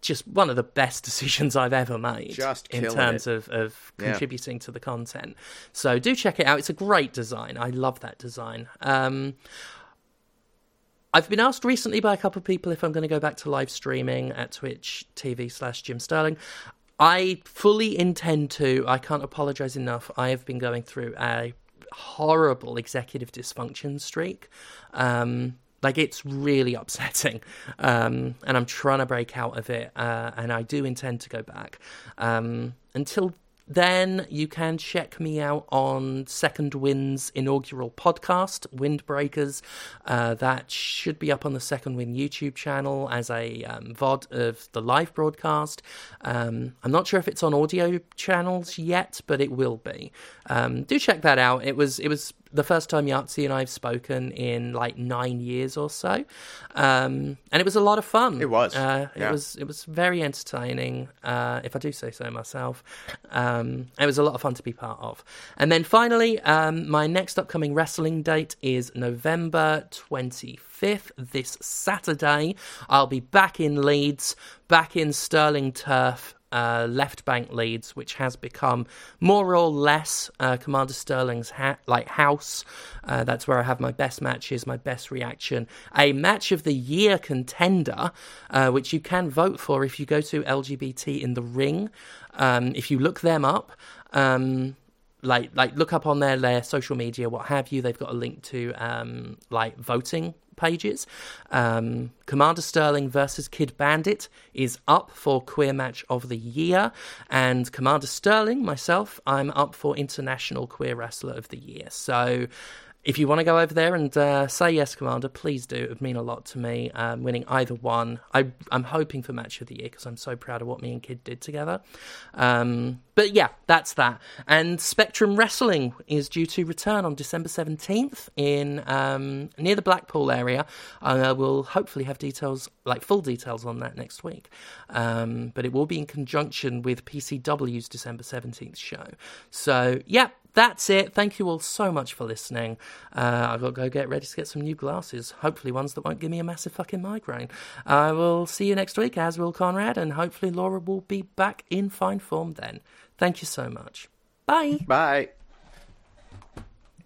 just one of the best decisions I've ever made Just in terms it. of, of Yeah. contributing to the content. So do check it out. It's a great design. I love that design. Um, I've been asked recently by a couple of people if I'm going to go back to live streaming at Twitch TV slash Jim Sterling. I fully intend to. I can't apologize enough. I have been going through a horrible executive dysfunction streak. Um, like it's really upsetting, um, and I'm trying to break out of it. Uh, and I do intend to go back. Um, until then, you can check me out on Second Wind's inaugural podcast, Windbreakers. Uh, that should be up on the Second Wind YouTube channel as a um, VOD of the live broadcast. Um, I'm not sure if it's on audio channels yet, but it will be. Um, do check that out. It was it was the first time Yahtzee and I have spoken in like nine years or so, um, and it was a lot of fun. It was. Uh, Yeah. It was. It was very entertaining, uh, if I do say so myself. Um, it was a lot of fun to be part of. And then finally, um, my next upcoming wrestling date is November twenty fifth. This Saturday, I'll be back in Leeds, back in Sterling Turf uh, left bank Leeds, which has become more or less uh, Commander Sterling's ha- like house. Uh, that's where I have my best matches, my best reaction. A match of the year contender, uh, which you can vote for if you go to LGBT in the ring. Um, if you look them up. Um, like like look up on their their social media what have you they've got a link to um like voting pages. Um commander sterling versus kid bandit is up for queer match of the year. And commander sterling myself i'm up for international queer wrestler of the year. So if you want to go over there and uh, say yes, Commander, please do. It would mean a lot to me. Um, winning either one, I, I'm hoping for match of the year because I'm so proud of what me and Kid did together. Um, but yeah, that's that. And Spectrum Wrestling is due to return on December 17th in um, near the Blackpool area. I will hopefully have details, like full details on that next week. Um, but it will be in conjunction with PCW's December 17th show. So yeah, that's it. Thank you all so much for listening. Uh, I've got to go get ready to get some new glasses. Hopefully, ones that won't give me a massive fucking migraine. I will see you next week, as will Conrad, and hopefully, Laura will be back in fine form then. Thank you so much. Bye. Bye.